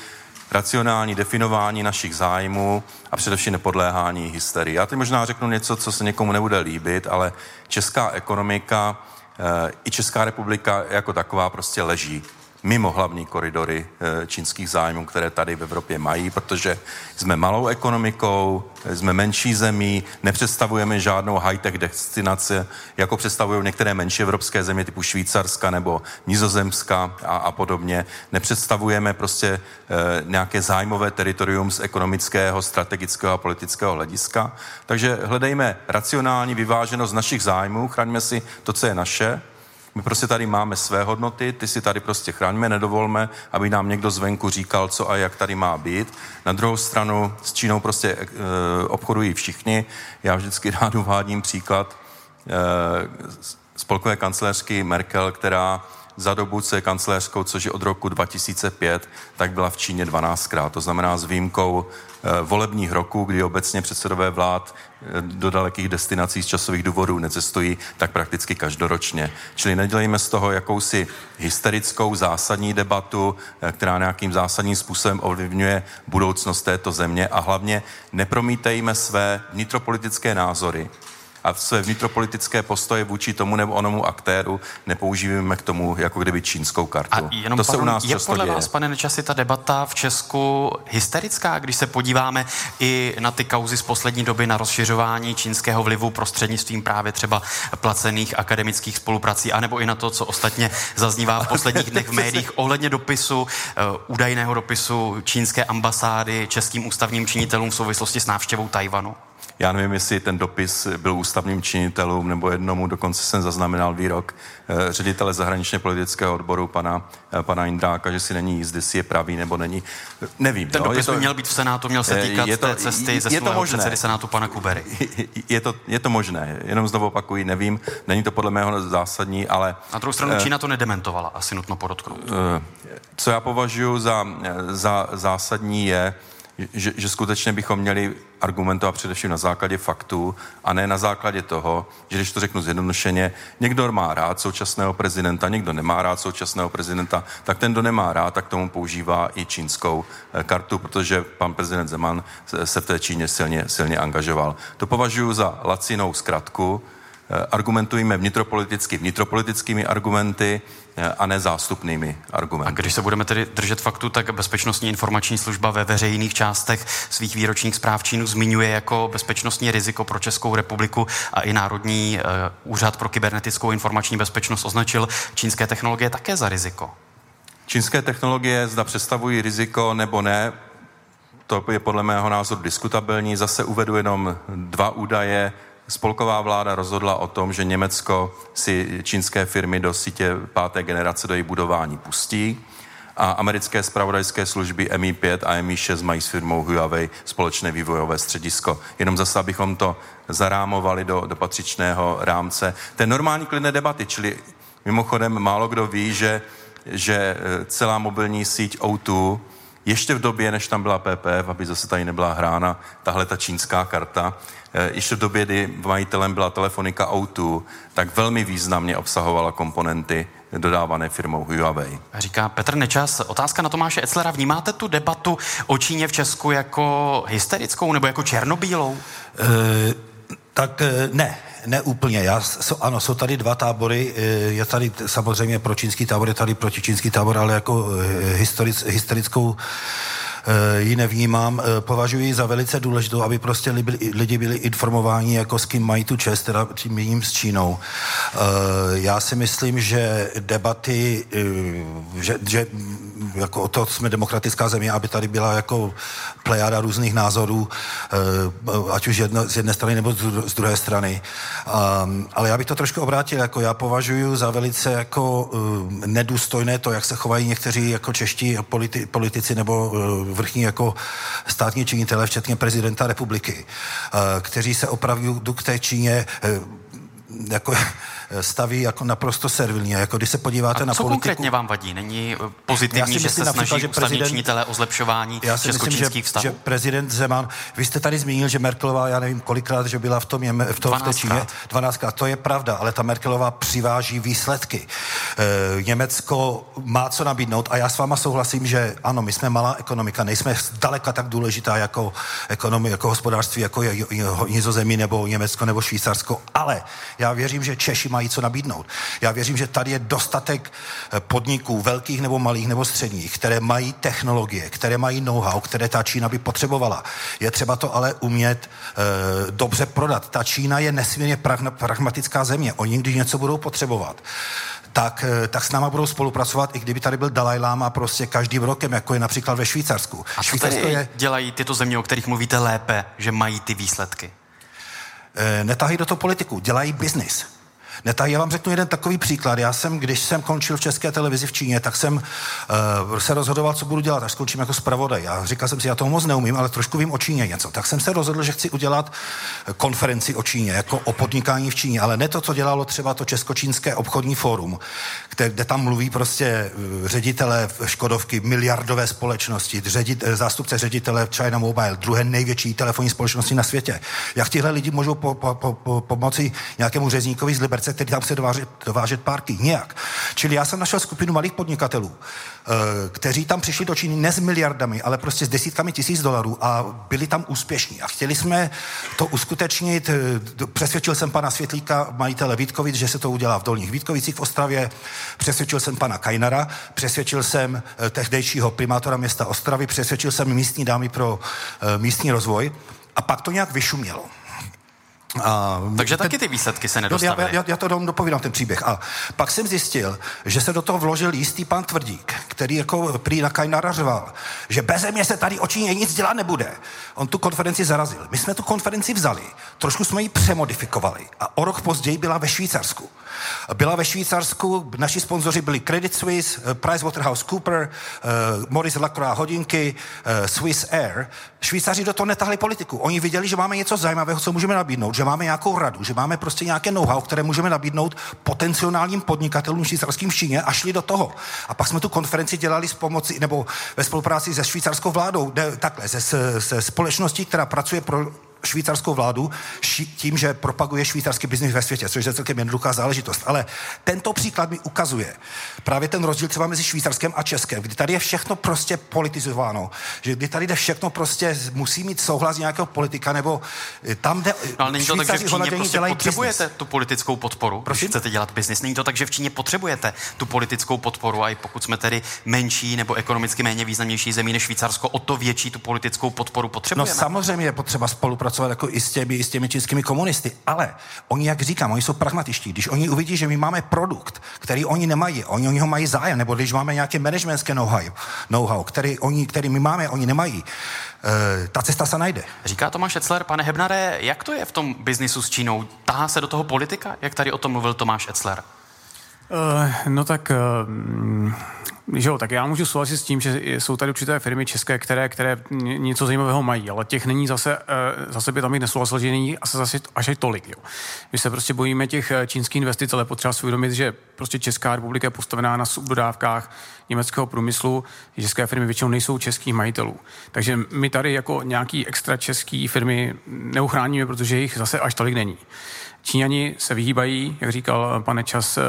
racionální definování našich zájmů a především nepodléhání hysterii. Já teď možná řeknu něco, co se někomu nebude líbit, ale česká ekonomika e, i Česká republika jako taková prostě leží mimo hlavní koridory eh, čínských zájmů, které tady v Evropě mají, protože jsme malou ekonomikou, jsme menší zemí, nepředstavujeme žádnou high-tech destinaci, jako představují některé menší evropské země typu Švýcarska nebo Nizozemska a, a podobně. Nepředstavujeme prostě e, nějaké zájmové teritorium z ekonomického, strategického a politického hlediska. Takže hledejme racionální vyváženost našich zájmů, chraňme si to, co je naše, my prostě tady máme své hodnoty, ty si tady prostě chraňme, nedovolme, aby nám někdo zvenku říkal, co a jak tady má být. Na druhou stranu s Čínou prostě e, obchodují všichni. Já vždycky rád uvádím příklad e, spolkové kancelářky Merkel, která za dobu, co je kancelářskou, což je od roku 2005, tak byla v Číně 12krát. To znamená s výjimkou e, volebních roků, kdy obecně předsedové vlád e, do dalekých destinací z časových důvodů necestují, tak prakticky každoročně. Čili nedělejme z toho jakousi hysterickou zásadní debatu, e, která nějakým zásadním způsobem ovlivňuje budoucnost této země a hlavně nepromítejme své vnitropolitické názory a své vnitropolitické postoje vůči tomu nebo onomu aktéru nepoužíváme k tomu jako kdyby čínskou kartu. A jenom to se u nás je podle děje. vás, pane Nečasi, ta debata v Česku hysterická, když se podíváme i na ty kauzy z poslední doby na rozšiřování čínského vlivu prostřednictvím právě třeba placených akademických spoluprací, anebo i na to, co ostatně zaznívá v posledních dnech v médiích ohledně dopisu, uh, údajného dopisu čínské ambasády českým ústavním činitelům v souvislosti s návštěvou Tajvanu? Já nevím, jestli ten dopis byl ústavním činitelům nebo jednomu, dokonce jsem zaznamenal výrok eh, ředitele zahraničně politického odboru pana, eh, pana Indráka, že si není jízdy, jestli je pravý nebo není. Nevím. Ten no, dopis je to, by měl být v Senátu, měl se týkat je to, té cesty ze je to možné. předsedy Senátu pana Kubery. Je to, je to možné, jenom znovu opakuji, nevím, není to podle mého zásadní, ale... Na druhou stranu Čína to nedementovala, asi nutno podotknout. Co já považuji za, za zásadní je, že, že skutečně bychom měli argumentovat především na základě faktů a ne na základě toho, že když to řeknu zjednodušeně, někdo má rád současného prezidenta, někdo nemá rád současného prezidenta, tak ten, kdo nemá rád, tak tomu používá i čínskou eh, kartu, protože pan prezident Zeman se v té Číně silně, silně angažoval. To považuji za lacinou zkratku, Eh, argumentujeme vnitropoliticky vnitropolitickými argumenty eh, a ne zástupnými argumenty. A když se budeme tedy držet faktu, tak Bezpečnostní informační služba ve veřejných částech svých výročních zpráv Čínu zmiňuje jako bezpečnostní riziko pro Českou republiku a i Národní uh, úřad pro kybernetickou informační bezpečnost označil čínské technologie také za riziko. Čínské technologie zda představují riziko nebo ne, to je podle mého názoru diskutabilní. Zase uvedu jenom dva údaje spolková vláda rozhodla o tom, že Německo si čínské firmy do sítě páté generace do její budování pustí a americké spravodajské služby MI5 a MI6 mají s firmou Huawei společné vývojové středisko. Jenom zase, abychom to zarámovali do, do patřičného rámce. Té normální klidné debaty, čili mimochodem málo kdo ví, že, že eh, celá mobilní síť O2 ještě v době, než tam byla PPF, aby zase tady nebyla hrána tahle ta čínská karta, ještě v době, kdy majitelem byla telefonika O2, tak velmi významně obsahovala komponenty dodávané firmou Huawei. Říká Petr Nečas. Otázka na Tomáše Etzlera. Vnímáte tu debatu o Číně v Česku jako hysterickou nebo jako černobílou? E, tak eh, ne, ne úplně. Já, so, ano, jsou tady dva tábory. Je tady samozřejmě pro čínský tábor, je tady proti čínský tábor, ale jako historic, historickou Eh, ji nevnímám. Eh, považuji za velice důležitou, aby prostě lidi byli informováni, jako s kým mají tu čest, teda tím jiným s Čínou. Eh, já si myslím, že debaty, že, že jako o to jsme demokratická země, aby tady byla jako plejada různých názorů, ať už jedno, z jedné strany nebo z druhé strany. Um, ale já bych to trošku obrátil, jako já považuji za velice jako nedůstojné to, jak se chovají někteří jako čeští politi- politici nebo vrchní jako státní činitelé, včetně prezidenta republiky, uh, kteří se opravdu k té Číně uh, jako staví jako naprosto servilně. Jako když se podíváte A na co politiku... konkrétně vám vadí? Není pozitivní, že se snaží že prezident, činitelé o zlepšování já si myslím, že, vztahů? že prezident Zeman, vy jste tady zmínil, že Merkelová, já nevím kolikrát, že byla v tom, v, tom, v té Číně, 12krát, to je pravda, ale ta Merkelová přiváží výsledky. E, Německo má co nabídnout a já s váma souhlasím, že ano, my jsme malá ekonomika, nejsme zdaleka tak důležitá jako ekonomie, jako hospodářství, jako je, je, je Nizozemí nebo Německo nebo Švýcarsko, ale já věřím, že Češi mají co nabídnout. Já věřím, že tady je dostatek eh, podniků, velkých nebo malých nebo středních, které mají technologie, které mají know-how, které ta Čína by potřebovala. Je třeba to ale umět e, dobře prodat. Ta Čína je nesmírně pragmatická země. Oni, když něco budou potřebovat, tak, eh, tak s náma budou spolupracovat, i kdyby tady byl Dalaj Lama prostě každým rokem, jako je například ve Švýcarsku. A co tady je... dělají tyto země, o kterých mluvíte lépe, že mají ty výsledky? E, netahají do toho politiku, dělají biznis. Neta, já vám řeknu jeden takový příklad. Já jsem, když jsem končil v České televizi v Číně, tak jsem uh, se rozhodoval, co budu dělat, až skončím jako zpravodaj. Já říkal jsem si, já toho moc neumím, ale trošku vím o Číně něco. Tak jsem se rozhodl, že chci udělat konferenci o Číně, jako o podnikání v Číně, ale ne to, co dělalo třeba to Českočínské obchodní fórum, kde, kde tam mluví prostě eh, ředitele Škodovky, miliardové společnosti, ředit, eh, zástupce ředitele China Mobile, druhé největší telefonní společnosti na světě. Jak tihle lidi můžou po, po, po, po, pomoci nějakému řezníkovi z Liberce, který tam chce dovážet, dovážet párky? Nějak. Čili já jsem našel skupinu malých podnikatelů, eh, kteří tam přišli do Číny ne s miliardami, ale prostě s desítkami tisíc dolarů a byli tam úspěšní. A chtěli jsme to uskutečnit. Přesvědčil jsem pana Světlíka, majitele Vítkovic, že se to udělá v Dolních Vítkovicích v Ostravě. Přesvědčil jsem pana Kajnara, přesvědčil jsem eh, tehdejšího primátora města Ostravy, přesvědčil jsem místní dámy pro místní rozvoj a pak to nějak vyšumělo. A, Takže ten, taky ty výsledky se nedostavily. Já, já, já to dopovídám ten příběh. A pak jsem zjistil, že se do toho vložil jistý pan Tvrdík, který jako prý na Kajnara řval, že bez mě se tady očině nic dělat nebude. On tu konferenci zarazil. My jsme tu konferenci vzali, trošku jsme ji přemodifikovali a o rok později byla ve Švýcarsku. Byla ve Švýcarsku, naši sponzoři byli Credit Suisse, eh, PricewaterhouseCooper, uh, Maurice Lacroix hodinky, uh, Swiss Air. Švýcaři do toho netahli politiku. Oni viděli, že máme něco zajímavého, co můžeme nabídnout, že máme nějakou radu, že máme prostě nějaké know-how, které můžeme nabídnout potenciálním podnikatelům švýcarským v Číně a šli do toho. A pak jsme tu konferenci dělali s pomocí nebo ve spolupráci se švýcarskou vládou, ne, takhle, se, se, se společností, která pracuje pro švýcarskou vládu tím, že propaguje švýcarský biznis ve světě, což je celkem jednoduchá záležitost. Ale tento příklad mi ukazuje právě ten rozdíl třeba mezi Švýcarskem a Českem, kdy tady je všechno prostě politizováno, že kdy tady jde všechno prostě, musí mít souhlas nějakého politika, nebo tam jde. No, ale není to tak, že v Číně prostě potřebujete business. tu politickou podporu, Prosím? když chcete dělat biznis. Není to tak, že v Číně potřebujete tu politickou podporu a i pokud jsme tedy menší nebo ekonomicky méně významnější zemí než Švýcarsko, o to větší tu politickou podporu potřebujeme. No samozřejmě je potřeba spolupracovat spolupracovat jako i s těmi, i s těmi čínskými komunisty. Ale oni, jak říkám, oni jsou pragmatičtí. Když oni uvidí, že my máme produkt, který oni nemají, oni, oni ho mají zájem, nebo když máme nějaké managementské know-how, know-how který, oni, který my máme, oni nemají, e, ta cesta se najde. Říká Tomáš Etzler, pane Hebnare, jak to je v tom biznisu s Čínou? Tahá se do toho politika, jak tady o tom mluvil Tomáš Etzler? Uh, no tak uh, že jo, tak já můžu souhlasit s tím, že jsou tady určité firmy české, které, které něco zajímavého mají, ale těch není zase, eh, zase by tam bych nesouhlasil, že není asi zase až je tolik. Jo. My se prostě bojíme těch eh, čínských investic, ale potřeba si uvědomit, že prostě Česká republika je postavená na subdodávkách německého průmyslu, české firmy většinou nejsou českých majitelů. Takže my tady jako nějaký extra český firmy neuchráníme, protože jich zase až tolik není. Číňani se vyhýbají, jak říkal pane Čas, eh,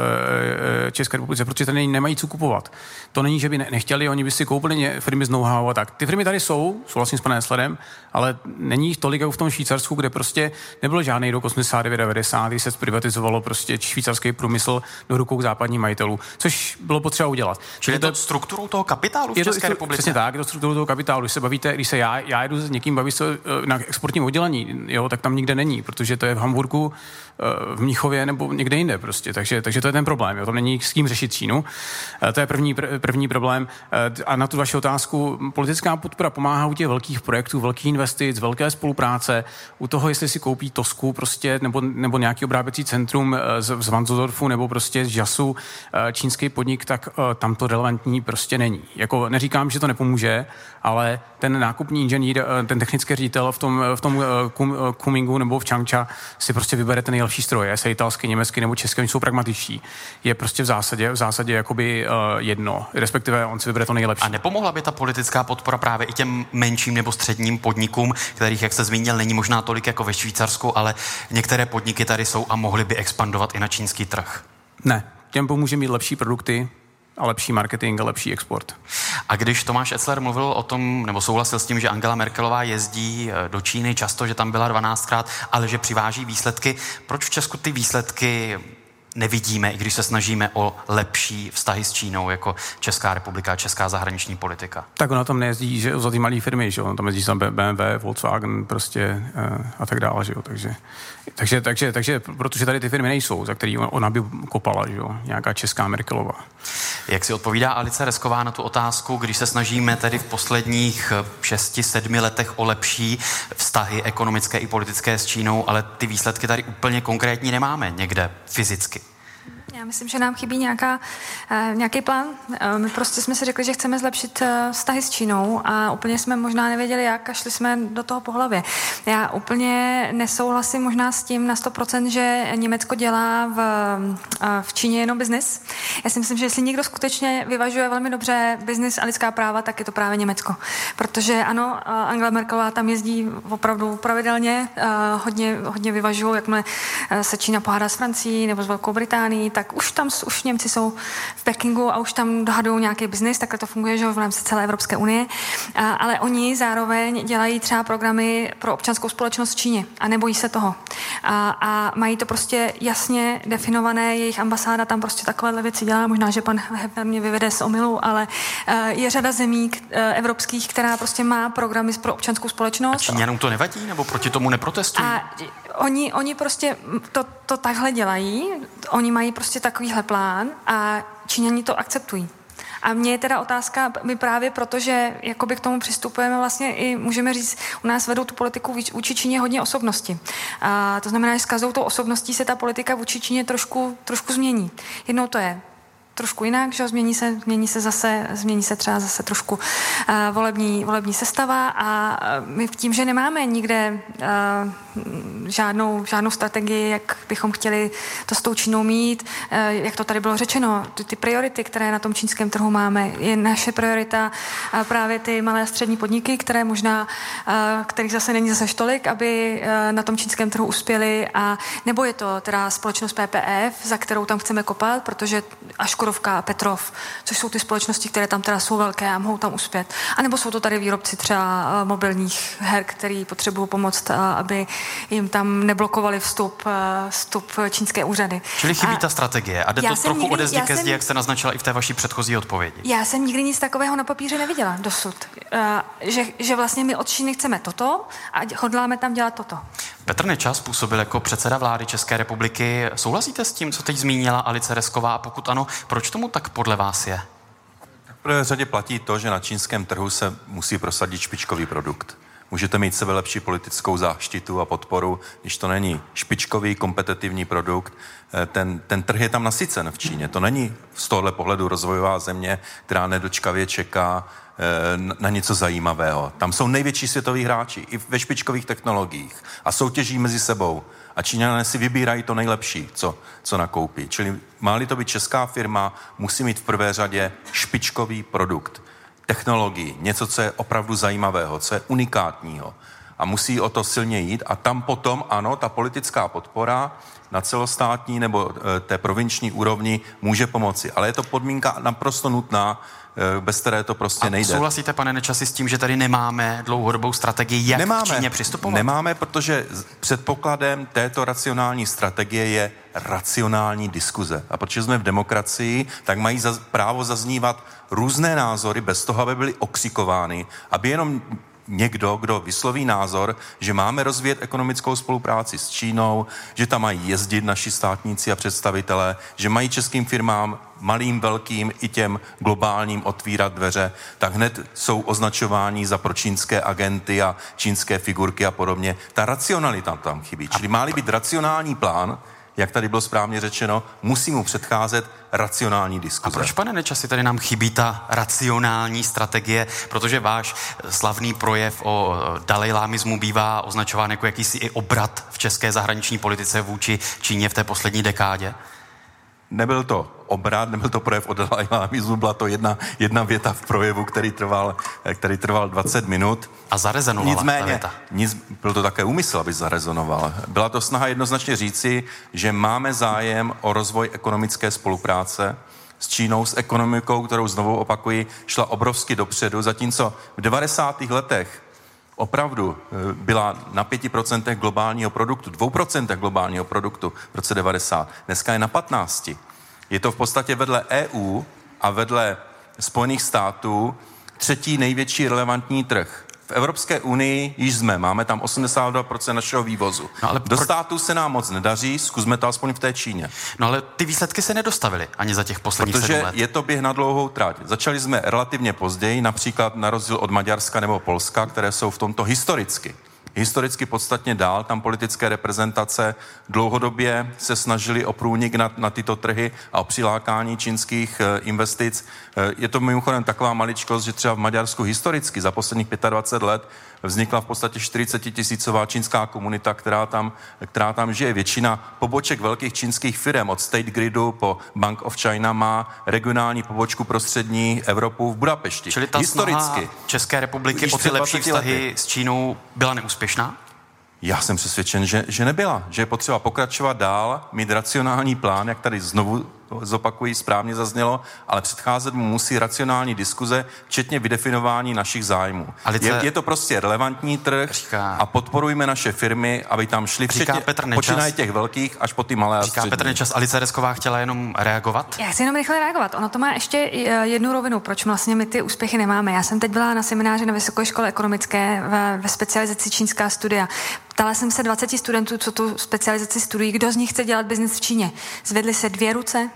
eh, České republice, protože tady nemají co kupovat. To není, že by nechtěli, oni by si koupili firmy z know-how a tak. Ty firmy tady jsou, souhlasím s panem Sledem, ale není jich tolik jako v tom Švýcarsku, kde prostě nebyl žádný rok 89-90, kdy se zprivatizovalo prostě švýcarský průmysl do rukou západních majitelů, což bylo potřeba udělat. Čili je to strukturou toho kapitálu v České republice? Přesně tak, je to strukturou toho kapitálu. Když se bavíte, když se já, já jedu s někým, baví se eh, na exportním oddělení, jo, tak tam nikde není, protože to je v Hamburgu v Mnichově nebo někde jinde prostě. Takže, takže to je ten problém. Jo. To není s kým řešit Čínu. To je první, první problém. A na tu vaši otázku, politická podpora pomáhá u těch velkých projektů, velkých investic, velké spolupráce, u toho, jestli si koupí Tosku prostě, nebo, nebo nějaký obráběcí centrum z, z Vanzodorfu nebo prostě z Jasu, čínský podnik, tak tam to relevantní prostě není. Jako neříkám, že to nepomůže, ale ten nákupní inženýr, ten technický ředitel v tom, v tom Kumingu nebo v Changcha si prostě vybere ten stroje, jestli italský, německý nebo český, oni jsou pragmatičtí. Je prostě v zásadě, v zásadě jakoby uh, jedno, respektive on si vybere to nejlepší. A nepomohla by ta politická podpora právě i těm menším nebo středním podnikům, kterých, jak jste zmínil, není možná tolik jako ve Švýcarsku, ale některé podniky tady jsou a mohly by expandovat i na čínský trh? Ne, těm pomůže mít lepší produkty, a lepší marketing a lepší export. A když Tomáš Etzler mluvil o tom, nebo souhlasil s tím, že Angela Merkelová jezdí eh, do Číny často, že tam byla 12krát, ale že přiváží výsledky, proč v Česku ty výsledky nevidíme, i když se snažíme o lepší vztahy s Čínou jako Česká republika, česká zahraniční politika. Tak ona tam nejezdí že, za ty malé firmy, že on tam jezdí tam BMW, Volkswagen prostě uh, a tak dále, že jo, takže, takže, takže, takže, protože tady ty firmy nejsou, za který ona by kopala, že jo, nějaká česká Merkelová. Jak si odpovídá Alice Resková na tu otázku, když se snažíme tedy v posledních 6-7 letech o lepší vztahy ekonomické i politické s Čínou, ale ty výsledky tady úplně konkrétní nemáme někde fyzicky? Já myslím, že nám chybí nějaká, uh, nějaký plán. Uh, my prostě jsme si řekli, že chceme zlepšit uh, vztahy s Čínou a úplně jsme možná nevěděli, jak a šli jsme do toho po hlavě. Já úplně nesouhlasím možná s tím na 100%, že Německo dělá v, v Číně jenom biznis. Já si myslím, že jestli někdo skutečně vyvažuje velmi dobře biznis a lidská práva, tak je to právě Německo. Protože ano, Angela Merkelová tam jezdí opravdu pravidelně, hodně, hodně vyvažují, jakmile se Čína pohádá s Francií nebo s Velkou Británií, tak už tam už Němci jsou v Pekingu a už tam dohadují nějaký biznis, takhle to funguje, že v rámci celé Evropské unie. A, ale oni zároveň dělají třeba programy pro občanskou společnost v Číně a nebojí se toho. A, a mají to prostě jasně definované, jejich ambasáda tam prostě takovéhle věci dělá, možná, že pan Heber mě vyvede z omilu, ale uh, je řada zemí uh, evropských, která prostě má programy pro občanskou společnost. A Číňanům to nevadí, nebo proti tomu neprotestují? A oni, oni prostě to, to takhle dělají, oni mají prostě takovýhle plán a Číňani to akceptují. A mě je teda otázka, my právě proto, že jakoby k tomu přistupujeme vlastně i, můžeme říct, u nás vedou tu politiku vůči Číně hodně osobnosti. A to znamená, že s každou tou osobností se ta politika vůči Číně trošku, trošku změní. Jednou to je trošku jinak, že změní se, změní se zase, změní se třeba zase trošku uh, volební, volební sestava a uh, my tím, že nemáme nikde uh, žádnou, žádnou strategii, jak bychom chtěli to s tou Čínou mít, uh, jak to tady bylo řečeno, ty, ty priority, které na tom čínském trhu máme, je naše priorita uh, právě ty malé a střední podniky, které možná, uh, kterých zase není zase tolik, aby uh, na tom čínském trhu uspěli a nebo je to teda společnost PPF, za kterou tam chceme kopat, protože až Škodovka a Petrov, což jsou ty společnosti, které tam teda jsou velké a mohou tam uspět. A nebo jsou to tady výrobci třeba eh, mobilních her, který potřebují pomoct, eh, aby jim tam neblokovali vstup, eh, vstup čínské úřady. Čili chybí a ta strategie a jde to trochu nikdy, ode zdi ke zdi, jak jste naznačila i v té vaší předchozí odpovědi. Já jsem nikdy nic takového na papíře neviděla dosud. Že, že vlastně my od Číny chceme toto a hodláme tam dělat toto. Petr Nečas působil jako předseda vlády České republiky. Souhlasíte s tím, co teď zmínila Alice Resková? A pokud ano, proč tomu tak podle vás je? V prvé řadě platí to, že na čínském trhu se musí prosadit špičkový produkt. Můžete mít sebe lepší politickou záštitu a podporu, když to není špičkový, kompetitivní produkt. Eh, ten, ten trh je tam nasycen v Číně. To není z tohle pohledu rozvojová země, která nedočkavě čeká Eh, na něco zajímavého. Tam jsou největší světoví hráči i ve špičkových technologiích a soutěží mezi sebou. A Číňané si vybírají to nejlepší, co, co nakoupí. Čili má-li to být česká firma, musí mít v prvé řadě špičkový produkt, technologii, něco, co je opravdu zajímavého, co je unikátního. A musí o to silně jít. A tam potom, ano, ta politická podpora na celostátní nebo eh, té provinční úrovni může pomoci. Ale je to podmínka naprosto nutná, Eh, bez které to prostě a nejde. souhlasíte, pane Nečasi, s tím, že tady nemáme dlouhodobou strategii, jak nemáme, k Číně přistupovat? Nemáme, protože předpokladem této racionální strategie je racionální diskuze. A protože jsme v demokracii, tak mají zaz, právo zaznívat různé názory bez toho, aby byly okřikovány, aby jenom někdo, kdo vysloví názor, že máme rozvíjet ekonomickou spolupráci s Čínou, že tam mají jezdit naši státníci a představitelé, že mají českým firmám malým, velkým i těm globálním otvírat dveře, tak hned jsou označováni za pročínské agenty a čínské figurky a podobně. Ta racionalita tam chybí. Čili má být racionální plán, jak tady bylo správně řečeno, musí mu předcházet racionální diskuze. A proč, pane Nečasi, tady nám chybí ta racionální strategie? Protože váš slavný projev o dalajlámismu bývá označován jako jakýsi i obrat v české zahraniční politice vůči Číně v té poslední dekádě? Nebyl to obrat, nebyl to projev od Dalajlámismu, byla to jedna, jedna věta v projevu, který trval, který trval 20 minut. A zarezonovala Nicméně, ta věta. Nic, byl to také úmysl, aby zarezonoval. Byla to snaha jednoznačně říci, že máme zájem o rozvoj ekonomické spolupráce s Čínou, s ekonomikou, kterou znovu opakuji, šla obrovsky dopředu, zatímco v 90. letech opravdu eh, byla na 5% globálního produktu, 2% globálního produktu v roce 90. Dneska je na 15. Je to v podstatě vedle EU a vedle Spojených států třetí největší relevantní trh. V Evropské unii již jsme, máme tam 82% našeho vývozu. No ale Do pro... států se nám moc nedaří, zkusme to aspoň v té Číně. No ale ty výsledky se nedostavily ani za těch posledních Protože let. je to běh na dlouhou trať. Začali jsme relativně později, například na rozdíl od Maďarska nebo Polska, které jsou v tomto historicky historicky podstatně dál. Tam politické reprezentace dlouhodobě se snažili o průnik na, na tyto trhy a o přilákání čínských e, investic. E, je to mimochodem taková maličkost, že třeba v Maďarsku historicky za posledních 25 let vznikla v podstatě 40 tisícová čínská komunita, která tam, která tam žije. Většina poboček velkých čínských firm od State Gridu po Bank of China má regionální pobočku pro střední Evropu v Budapešti. Čili ta Historicky. České republiky o ty lepší vztahy lety. s Čínou byla neúspěšná? Já jsem přesvědčen, že, že nebyla. Že je potřeba pokračovat dál, mít racionální plán, jak tady znovu zopakují, správně zaznělo, ale předcházet mu musí racionální diskuze, včetně vydefinování našich zájmů. Alice, je, je to prostě relevantní trh říká, a podporujme naše firmy, aby tam šli včetně, Petr Nečas, počínaje těch velkých až po ty malé říká a střední. Petr Nečas, Alice Resková chtěla jenom reagovat? Já chci jenom rychle reagovat. Ono to má ještě eh, jednu rovinu, proč vlastně my ty úspěchy nemáme. Já jsem teď byla na semináři na Vysoké škole ekonomické ve, ve specializaci čínská studia. Ptala jsem se 20 studentů, co tu specializaci studují, kdo z nich chce dělat biznis v Číně. Zvedly se dvě ruce,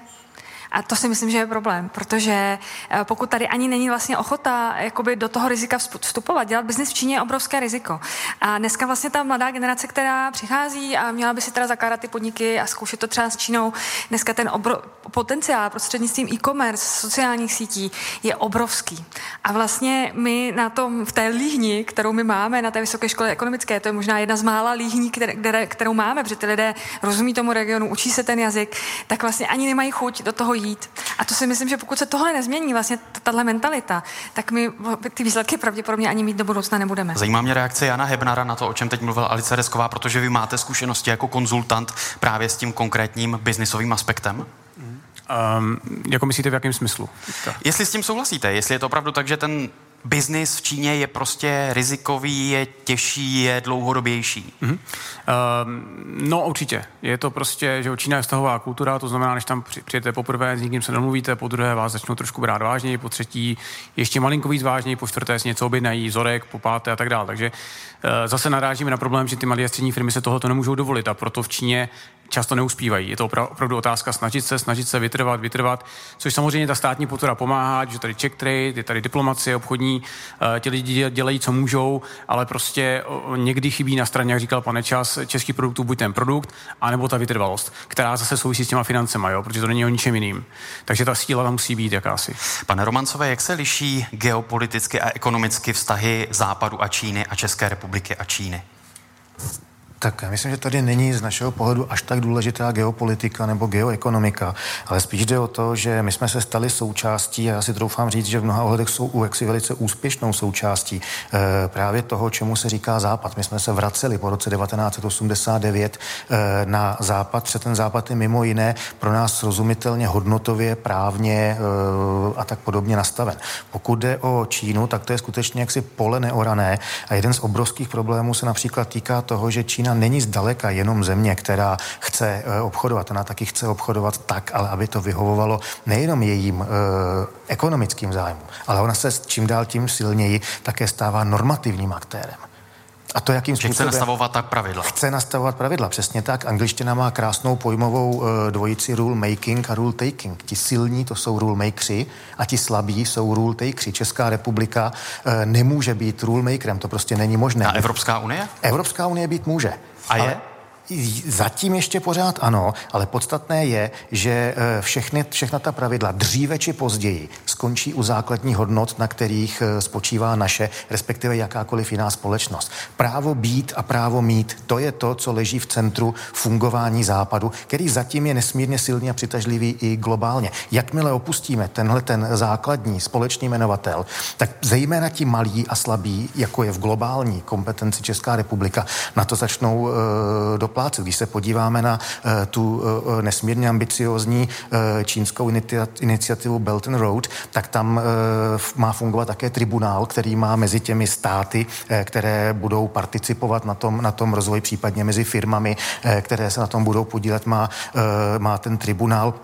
a to si myslím, že je problém, protože eh, pokud tady ani není vlastně ochota jakoby do toho rizika vstupovat, dělat biznis v Číně je obrovské riziko. A dneska vlastně ta mladá generace, která přichází a měla by si teda zakládat ty podniky a zkoušet to třeba s Čínou, dneska ten obro, potenciál prostřednictvím e-commerce, sociálních sítí je obrovský. A vlastně my na tom, v té líhni, kterou my máme na té vysoké škole ekonomické, to je možná jedna z mála líhní, které, kterou máme, protože ty lidé rozumí tomu regionu, učí se ten jazyk, tak vlastně ani nemají chuť do toho jít. A to si myslím, že pokud se tohle nezmění, vlastně tahle mentalita, tak my ty výsledky pravděpodobně ani mít do budoucna nebudeme. Zajímá mě reakce Jana Hebnara na to, o čem teď mluvila Alice Resková, protože vy máte zkušenosti jako konzultant právě s tím konkrétním biznisovým aspektem. Um, jako myslíte v jakém smyslu? Jestli s tím souhlasíte, jestli je to opravdu tak, že ten biznis v Číně je prostě rizikový, je těžší, je dlouhodobější? Mm-hmm. Um, no určitě. Je to prostě, že Čína je vztahová kultura, to znamená, než tam přijete poprvé, s nikým se domluvíte, po druhé vás začnou trošku brát vážněji, po třetí ještě malinko víc vážněji, po čtvrté si něco objednají, vzorek, po páté a tak dále. Takže uh, zase narážíme na problém, že ty malé a střední firmy se tohoto nemůžou dovolit a proto v Číně často neuspívají. Je to opravdu otázka snažit se, snažit se vytrvat, vytrvat, což samozřejmě ta státní podpora pomáhá, že tady check trade, je tady diplomacie obchodní, eh, ti lidi dělají, co můžou, ale prostě někdy chybí na straně, jak říkal pane Čas, český produktů buď ten produkt, anebo ta vytrvalost, která zase souvisí s těma financema, jo, protože to není o ničem jiným. Takže ta síla tam musí být jakási. Pane Romancové, jak se liší geopoliticky a ekonomicky vztahy Západu a Číny a České republiky a Číny? Tak já myslím, že tady není z našeho pohledu až tak důležitá geopolitika nebo geoekonomika, ale spíš jde o to, že my jsme se stali součástí, a já si troufám říct, že v mnoha ohledech jsou UXy velice úspěšnou součástí e, právě toho, čemu se říká Západ. My jsme se vraceli po roce 1989 e, eh, na Západ, protože ten Západ je mimo jiné pro nás srozumitelně hodnotově, právně e, a tak podobně nastaven. Pokud jde o Čínu, tak to je skutečně jaksi pole neorané a jeden z obrovských problémů se například týká toho, že Čína Čína není zdaleka jenom země, která chce eh, obchodovat. Ona taky chce obchodovat tak, ale aby to vyhovovalo nejenom jejím eh, ekonomickým zájmům, ale ona se čím dál tím silněji také stává normativním aktérem. A to, jakým způsobem... chce nastavovat tak pravidla. Chce nastavovat pravidla, přesně tak. Angličtina má krásnou pojmovou uh, dvojici rule making a rule taking. Ti silní to jsou rule makeri a ti slabí jsou rule takeri. Česká republika uh, nemůže být rule makerem, to prostě není možné. A Evropská unie? Evropská unie být může. A je? Ale Zatím ještě pořád ano, ale podstatné je, že eh, všechny, všechna ta pravidla dříve či později skončí u základních hodnot, na kterých eh, spočívá naše, respektive jakákoliv jiná společnost. Právo být a právo mít, to je to, co leží v centru fungování západu, který zatím je nesmírně silný a přitažlivý i globálně. Jakmile opustíme tenhle ten základní společný jmenovatel, tak zejména ti malí a slabí, jako je v globální kompetenci Česká republika, na to začnou uh, doplácet splácet. Když se podíváme na uh, tu uh, nesmírně ambiciozní čínskou iniciativu Belt and Road, tak tam má fungovat také tribunál, který má mezi těmi státy, které budou participovat na tom, na tom rozvoji, případně mezi firmami, které se na tom budou podílet, má, má ten tribunál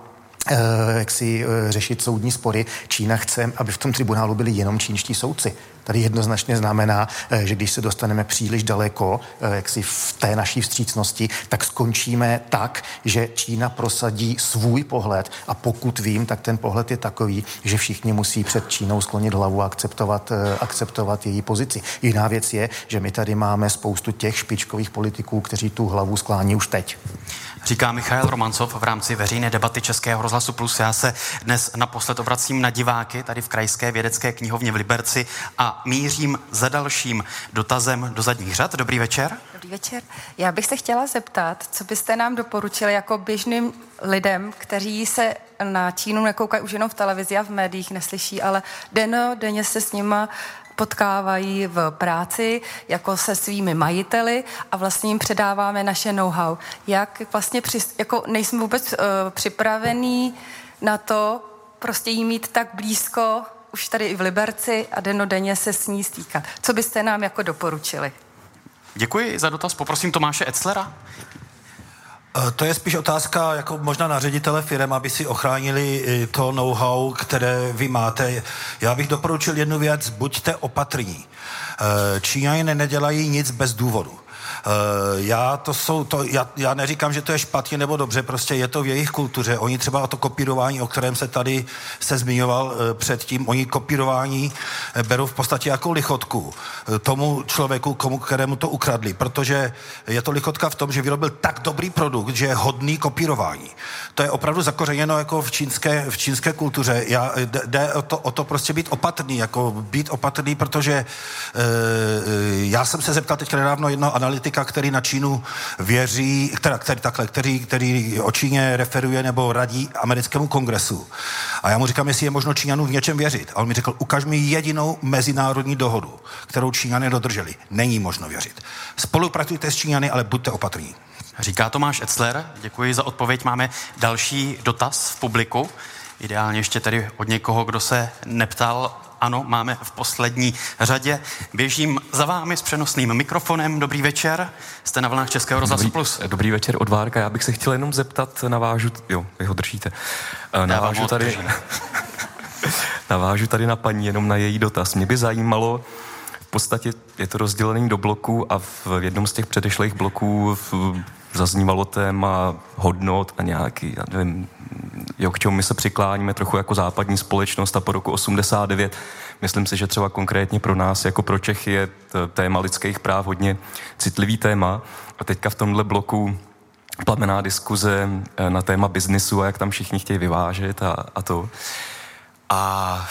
jak si řešit soudní spory. Čína chce, aby v tom tribunálu byli jenom čínští soudci tady jednoznačně znamená, eh, že když se dostaneme příliš daleko, eh, jak si v té naší vstřícnosti, tak skončíme tak, že Čína prosadí svůj pohled a pokud vím, tak ten pohled je takový, že všichni musí před Čínou sklonit hlavu a akceptovat, eh, akceptovat její pozici. Jiná věc je, že my tady máme spoustu těch špičkových politiků, kteří tu hlavu sklání už teď. Říká Michal Romancov v rámci veřejné debaty Českého rozhlasu Plus. Já se dnes naposled obracím na diváky tady v Krajské vědecké knihovně v Liberci a mířím za dalším dotazem do zadních řad. Dobrý večer. Dobrý večer. Já bych se chtěla zeptat, co byste nám doporučili jako běžným lidem, kteří se na Čínu nekoukají už jenom v televizi a v médiích, neslyší, ale deno, denně se s nima potkávají v práci jako se svými majiteli a vlastně jim předáváme naše know-how. Jak vlastně, při, jako nejsme vůbec uh, připravení na to, prostě jí mít tak blízko, už tady i v Liberci a denodenně se s ní stýkat. Co byste nám jako doporučili? Děkuji za dotaz. Poprosím Tomáše Etzlera. Eh, to je spíš otázka jako možná na ředitele firm, aby si ochránili eh, to know-how, které vy máte. Já bych doporučil jednu věc, buďte opatrní. Eh, Číňané nedělají nic bez důvodu. Uh, já to jsou, to, já, já neříkám, že to je špatně nebo dobře, prostě je to v jejich kultuře. Oni třeba o to kopírování, o kterém se tady se zmiňoval uh, předtím, oni kopírování uh, berou v podstatě jako lichotku tomu člověku, komu, kterému to ukradli, protože je to lichotka v tom, že vyrobil tak dobrý produkt, že je hodný kopírování. To je opravdu zakořeněno jako v čínské, v čínské kultuře. Já, jde o to, o to prostě být opatrný, jako být opatrný, protože uh, já jsem se zeptal teď nedávno jednoho analytika, který na Čínu věří, která, který, takhle, který, který o Číně referuje nebo radí americkému kongresu. A já mu říkám, jestli je možno Číňanům v něčem věřit. A on mi řekl, ukaž mi jedinou mezinárodní dohodu, kterou Číňané dodrželi. Není možno věřit. Spolupracujte s Číňany, ale buďte opatrní. Říká Tomáš Etzler, děkuji za odpověď. Máme další dotaz v publiku. Ideálně ještě tedy od někoho, kdo se neptal ano, máme v poslední řadě. Běžím za vámi s přenosným mikrofonem. Dobrý večer, jste na vlnách Českého rozhlasu dobrý, Plus. Dobrý večer od Várka. Já bych se chtěl jenom zeptat, navážu, jo, vy ho držíte. Eh, navážu tady, navážu tady na paní, jenom na její dotaz. Mě by zajímalo, v podstatě je to rozdělený do bloků a v jednom z těch předešlých bloků v, zaznívalo téma hodnot a nějaký, já nevím, jo, k čemu my se přikláníme trochu jako západní společnost a po roku 89 myslím si, že třeba konkrétně pro nás, jako pro Čechy, je téma lidských práv hodně citlivý téma. A teďka v tomhle bloku plamená diskuze eh, na téma biznisu a jak tam všichni chtějí vyvážet a, a to. A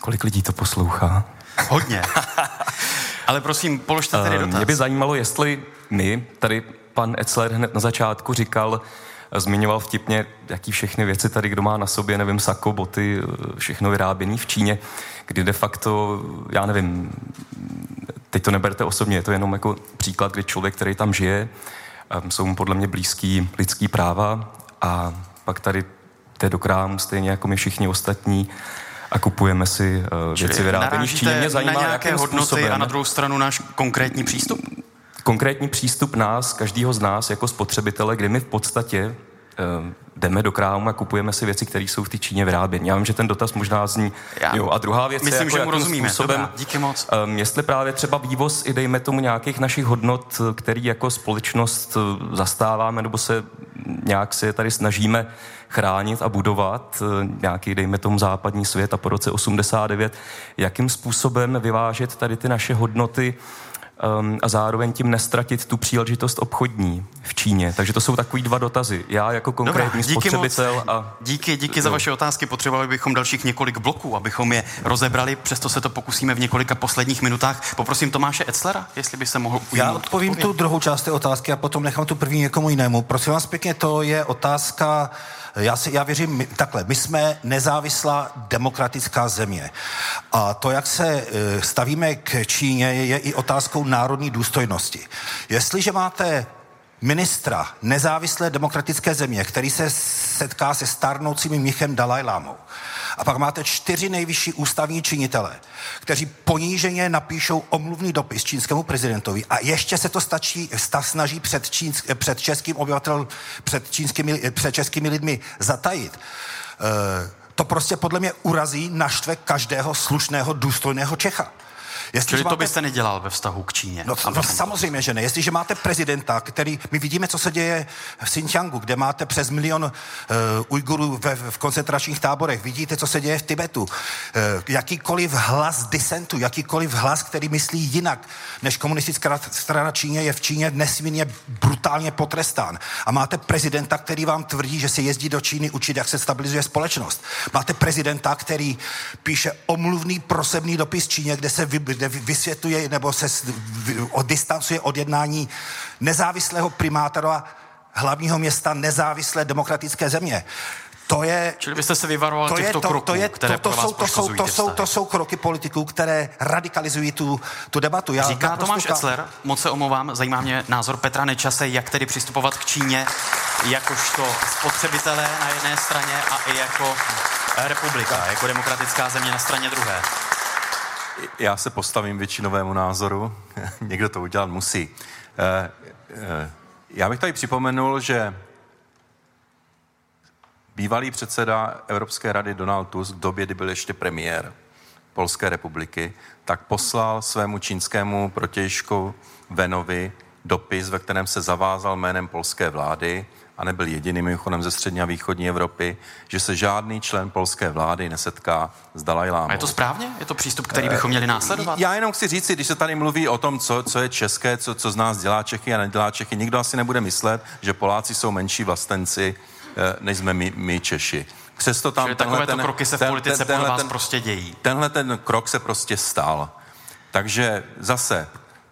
kolik lidí to poslouchá? Hodně. Ale prosím, položte tedy eh, dotaz. Mě by zajímalo, jestli my, tady pan Etzler hned na začátku říkal, zmiňoval vtipně, jaký všechny věci tady kdo má na sobě, nevím, sako, boty, všechno vyráběné v Číně, kdy de facto, já nevím, teď to neberte osobně, je to jenom jako příklad, kdy člověk, který tam žije, jsou mu podle mě blízký lidský práva a pak tady jde do krámu stejně jako my všichni ostatní a kupujeme si uh, věci vyráběné v Číně. Mě zajímá, na nějaké hodnoty způsobem. a na druhou stranu náš konkrétní přístup? Konkrétní přístup nás, každého z nás jako spotřebitele, kdy my v podstatě uh, jdeme do krámu a kupujeme si věci, které jsou v té Číně vyráběny. Já vím, že ten dotaz možná zní. Já jo, a druhá věc myslím, je, jako, že mu rozumíme. Způsobem, Dobrá, díky moc. Um, jestli právě třeba vývoz i dejme tomu nějakých našich hodnot, který jako společnost zastáváme, nebo se nějak se tady snažíme chránit a budovat nějaký, dejme tomu, západní svět a po roce 89, jakým způsobem vyvážet tady ty naše hodnoty um, a zároveň tím nestratit tu příležitost obchodní v Číně. Takže to jsou takový dva dotazy. Já jako konkrétní Dobrá, díky spotřebitel moc. a... Díky, díky za vaše otázky. Potřebovali bychom dalších několik bloků, abychom je rozebrali, přesto se to pokusíme v několika posledních minutách. Poprosím Tomáše Etzlera, jestli by se mohl Já odpovím tu druhou část té otázky a potom nechám tu první někomu jinému. Prosím vás pěkně, to je otázka, já, si, já věřím my, takhle, my jsme nezávislá demokratická země. A to, jak se e, stavíme k Číně, je, i otázkou národní důstojnosti. Jestliže máte ministra nezávislé demokratické země, který se setká se starnoucím mnichem Dalajlámou. A pak máte čtyři nejvyšší ústavní činitele, kteří poníženě napíšou omluvný dopis čínskému prezidentovi a ještě se to stačí, sta, snaží před, čínsk, před českým obyvatelem, před, čínskými, před českými lidmi zatajit. E, to prostě podle mě urazí, naštve každého slušného, důstojného Čecha. Jestli Čili to byste nedělal ve vztahu k Číně? No, no samozřejmě, že ne. Jestliže máte prezidenta, který, my vidíme, co se děje v Xinjiangu, kde máte přes milion uh, Ujgurů ve, v koncentračních táborech, vidíte, co se děje v Tibetu. Uh, jakýkoliv hlas disentu, jakýkoliv hlas, který myslí jinak, než komunistická strana Číně, je v Číně nesmírně brutálně potrestán. A máte prezidenta, který vám tvrdí, že se jezdí do Číny učit, jak se stabilizuje společnost. Máte prezidenta, který píše omluvný prosebný dopis Číně, kde se vy, kde vysvětluje nebo se distancuje od jednání nezávislého primátora hlavního města nezávislé demokratické země. To je, Čili byste se vyvaroval to těchto je to, kroků, to je, které to, to, jsou, to, jsou, to, jsou, to jsou kroky politiků, které radikalizují tu, tu debatu. Já Říká Tomáš Etzler, moc se omlouvám, zajímá mě názor Petra Nečase, jak tedy přistupovat k Číně jakožto spotřebitelé na jedné straně a i jako republika, jako demokratická země na straně druhé. Já se postavím většinovému názoru. Někdo to udělat musí. Eh, eh, já bych tady připomenul, že bývalý předseda Evropské rady Donald Tusk v době, kdy byl ještě premiér Polské republiky, tak poslal svému čínskému protějšku Venovi dopis, ve kterém se zavázal jménem polské vlády, a nebyl jediným mimochodem ze střední a východní Evropy, že se žádný člen polské vlády nesetká s Dalajlámou. A je to správně? Je to přístup, který bychom měli následovat? Já jenom chci říct, když se tady mluví o tom, co, co je české, co, co z nás dělá Čechy a nedělá Čechy, nikdo asi nebude myslet, že Poláci jsou menší vlastenci, eh, než jsme my, my Češi. Přesto tam Čili takovéto ten, kroky se v politice ten, podle vás ten, prostě dějí. Tenhle ten krok se prostě stal. Takže zase,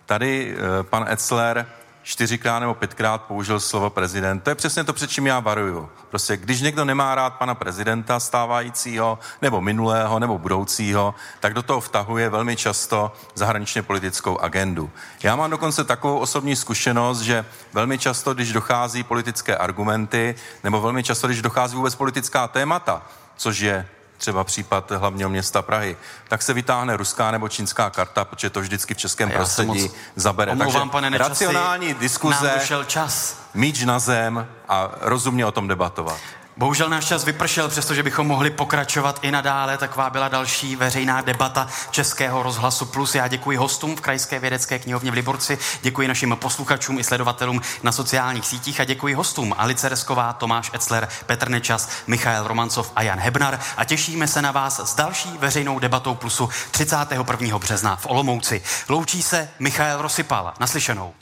tady uh, pan Etzler čtyřikrát nebo pětkrát použil slovo prezident. To je přesně to, před čím já varuju. Prostě když někdo nemá rád pana prezidenta stávajícího, nebo minulého, nebo budoucího, tak do toho vtahuje velmi často zahraničně politickou agendu. Já mám dokonce takovou osobní zkušenost, že velmi často, když dochází politické argumenty, nebo velmi často, když dochází vůbec politická témata, což je třeba případ hlavního města Prahy, tak se vytáhne ruská nebo čínská karta, protože to vždycky v českém prostředí zabere. Omlouvám, Takže pane racionální diskuze, čas. míč na zem a rozumně o tom debatovat. Bohužel náš čas vypršel, přestože bychom mohli pokračovat i nadále. Taková byla další veřejná debata Českého rozhlasu Plus. Já děkuji hostům v Krajské vědecké knihovně v Liborci, děkuji našim posluchačům i sledovatelům na sociálních sítích a děkuji hostům Alice Resková, Tomáš Etzler, Petr Nečas, Michael Romancov a Jan Hebnar a těšíme se na vás s další veřejnou debatou Plusu 31. března v Olomouci. Loučí se Michael Rosypal. Naslyšenou.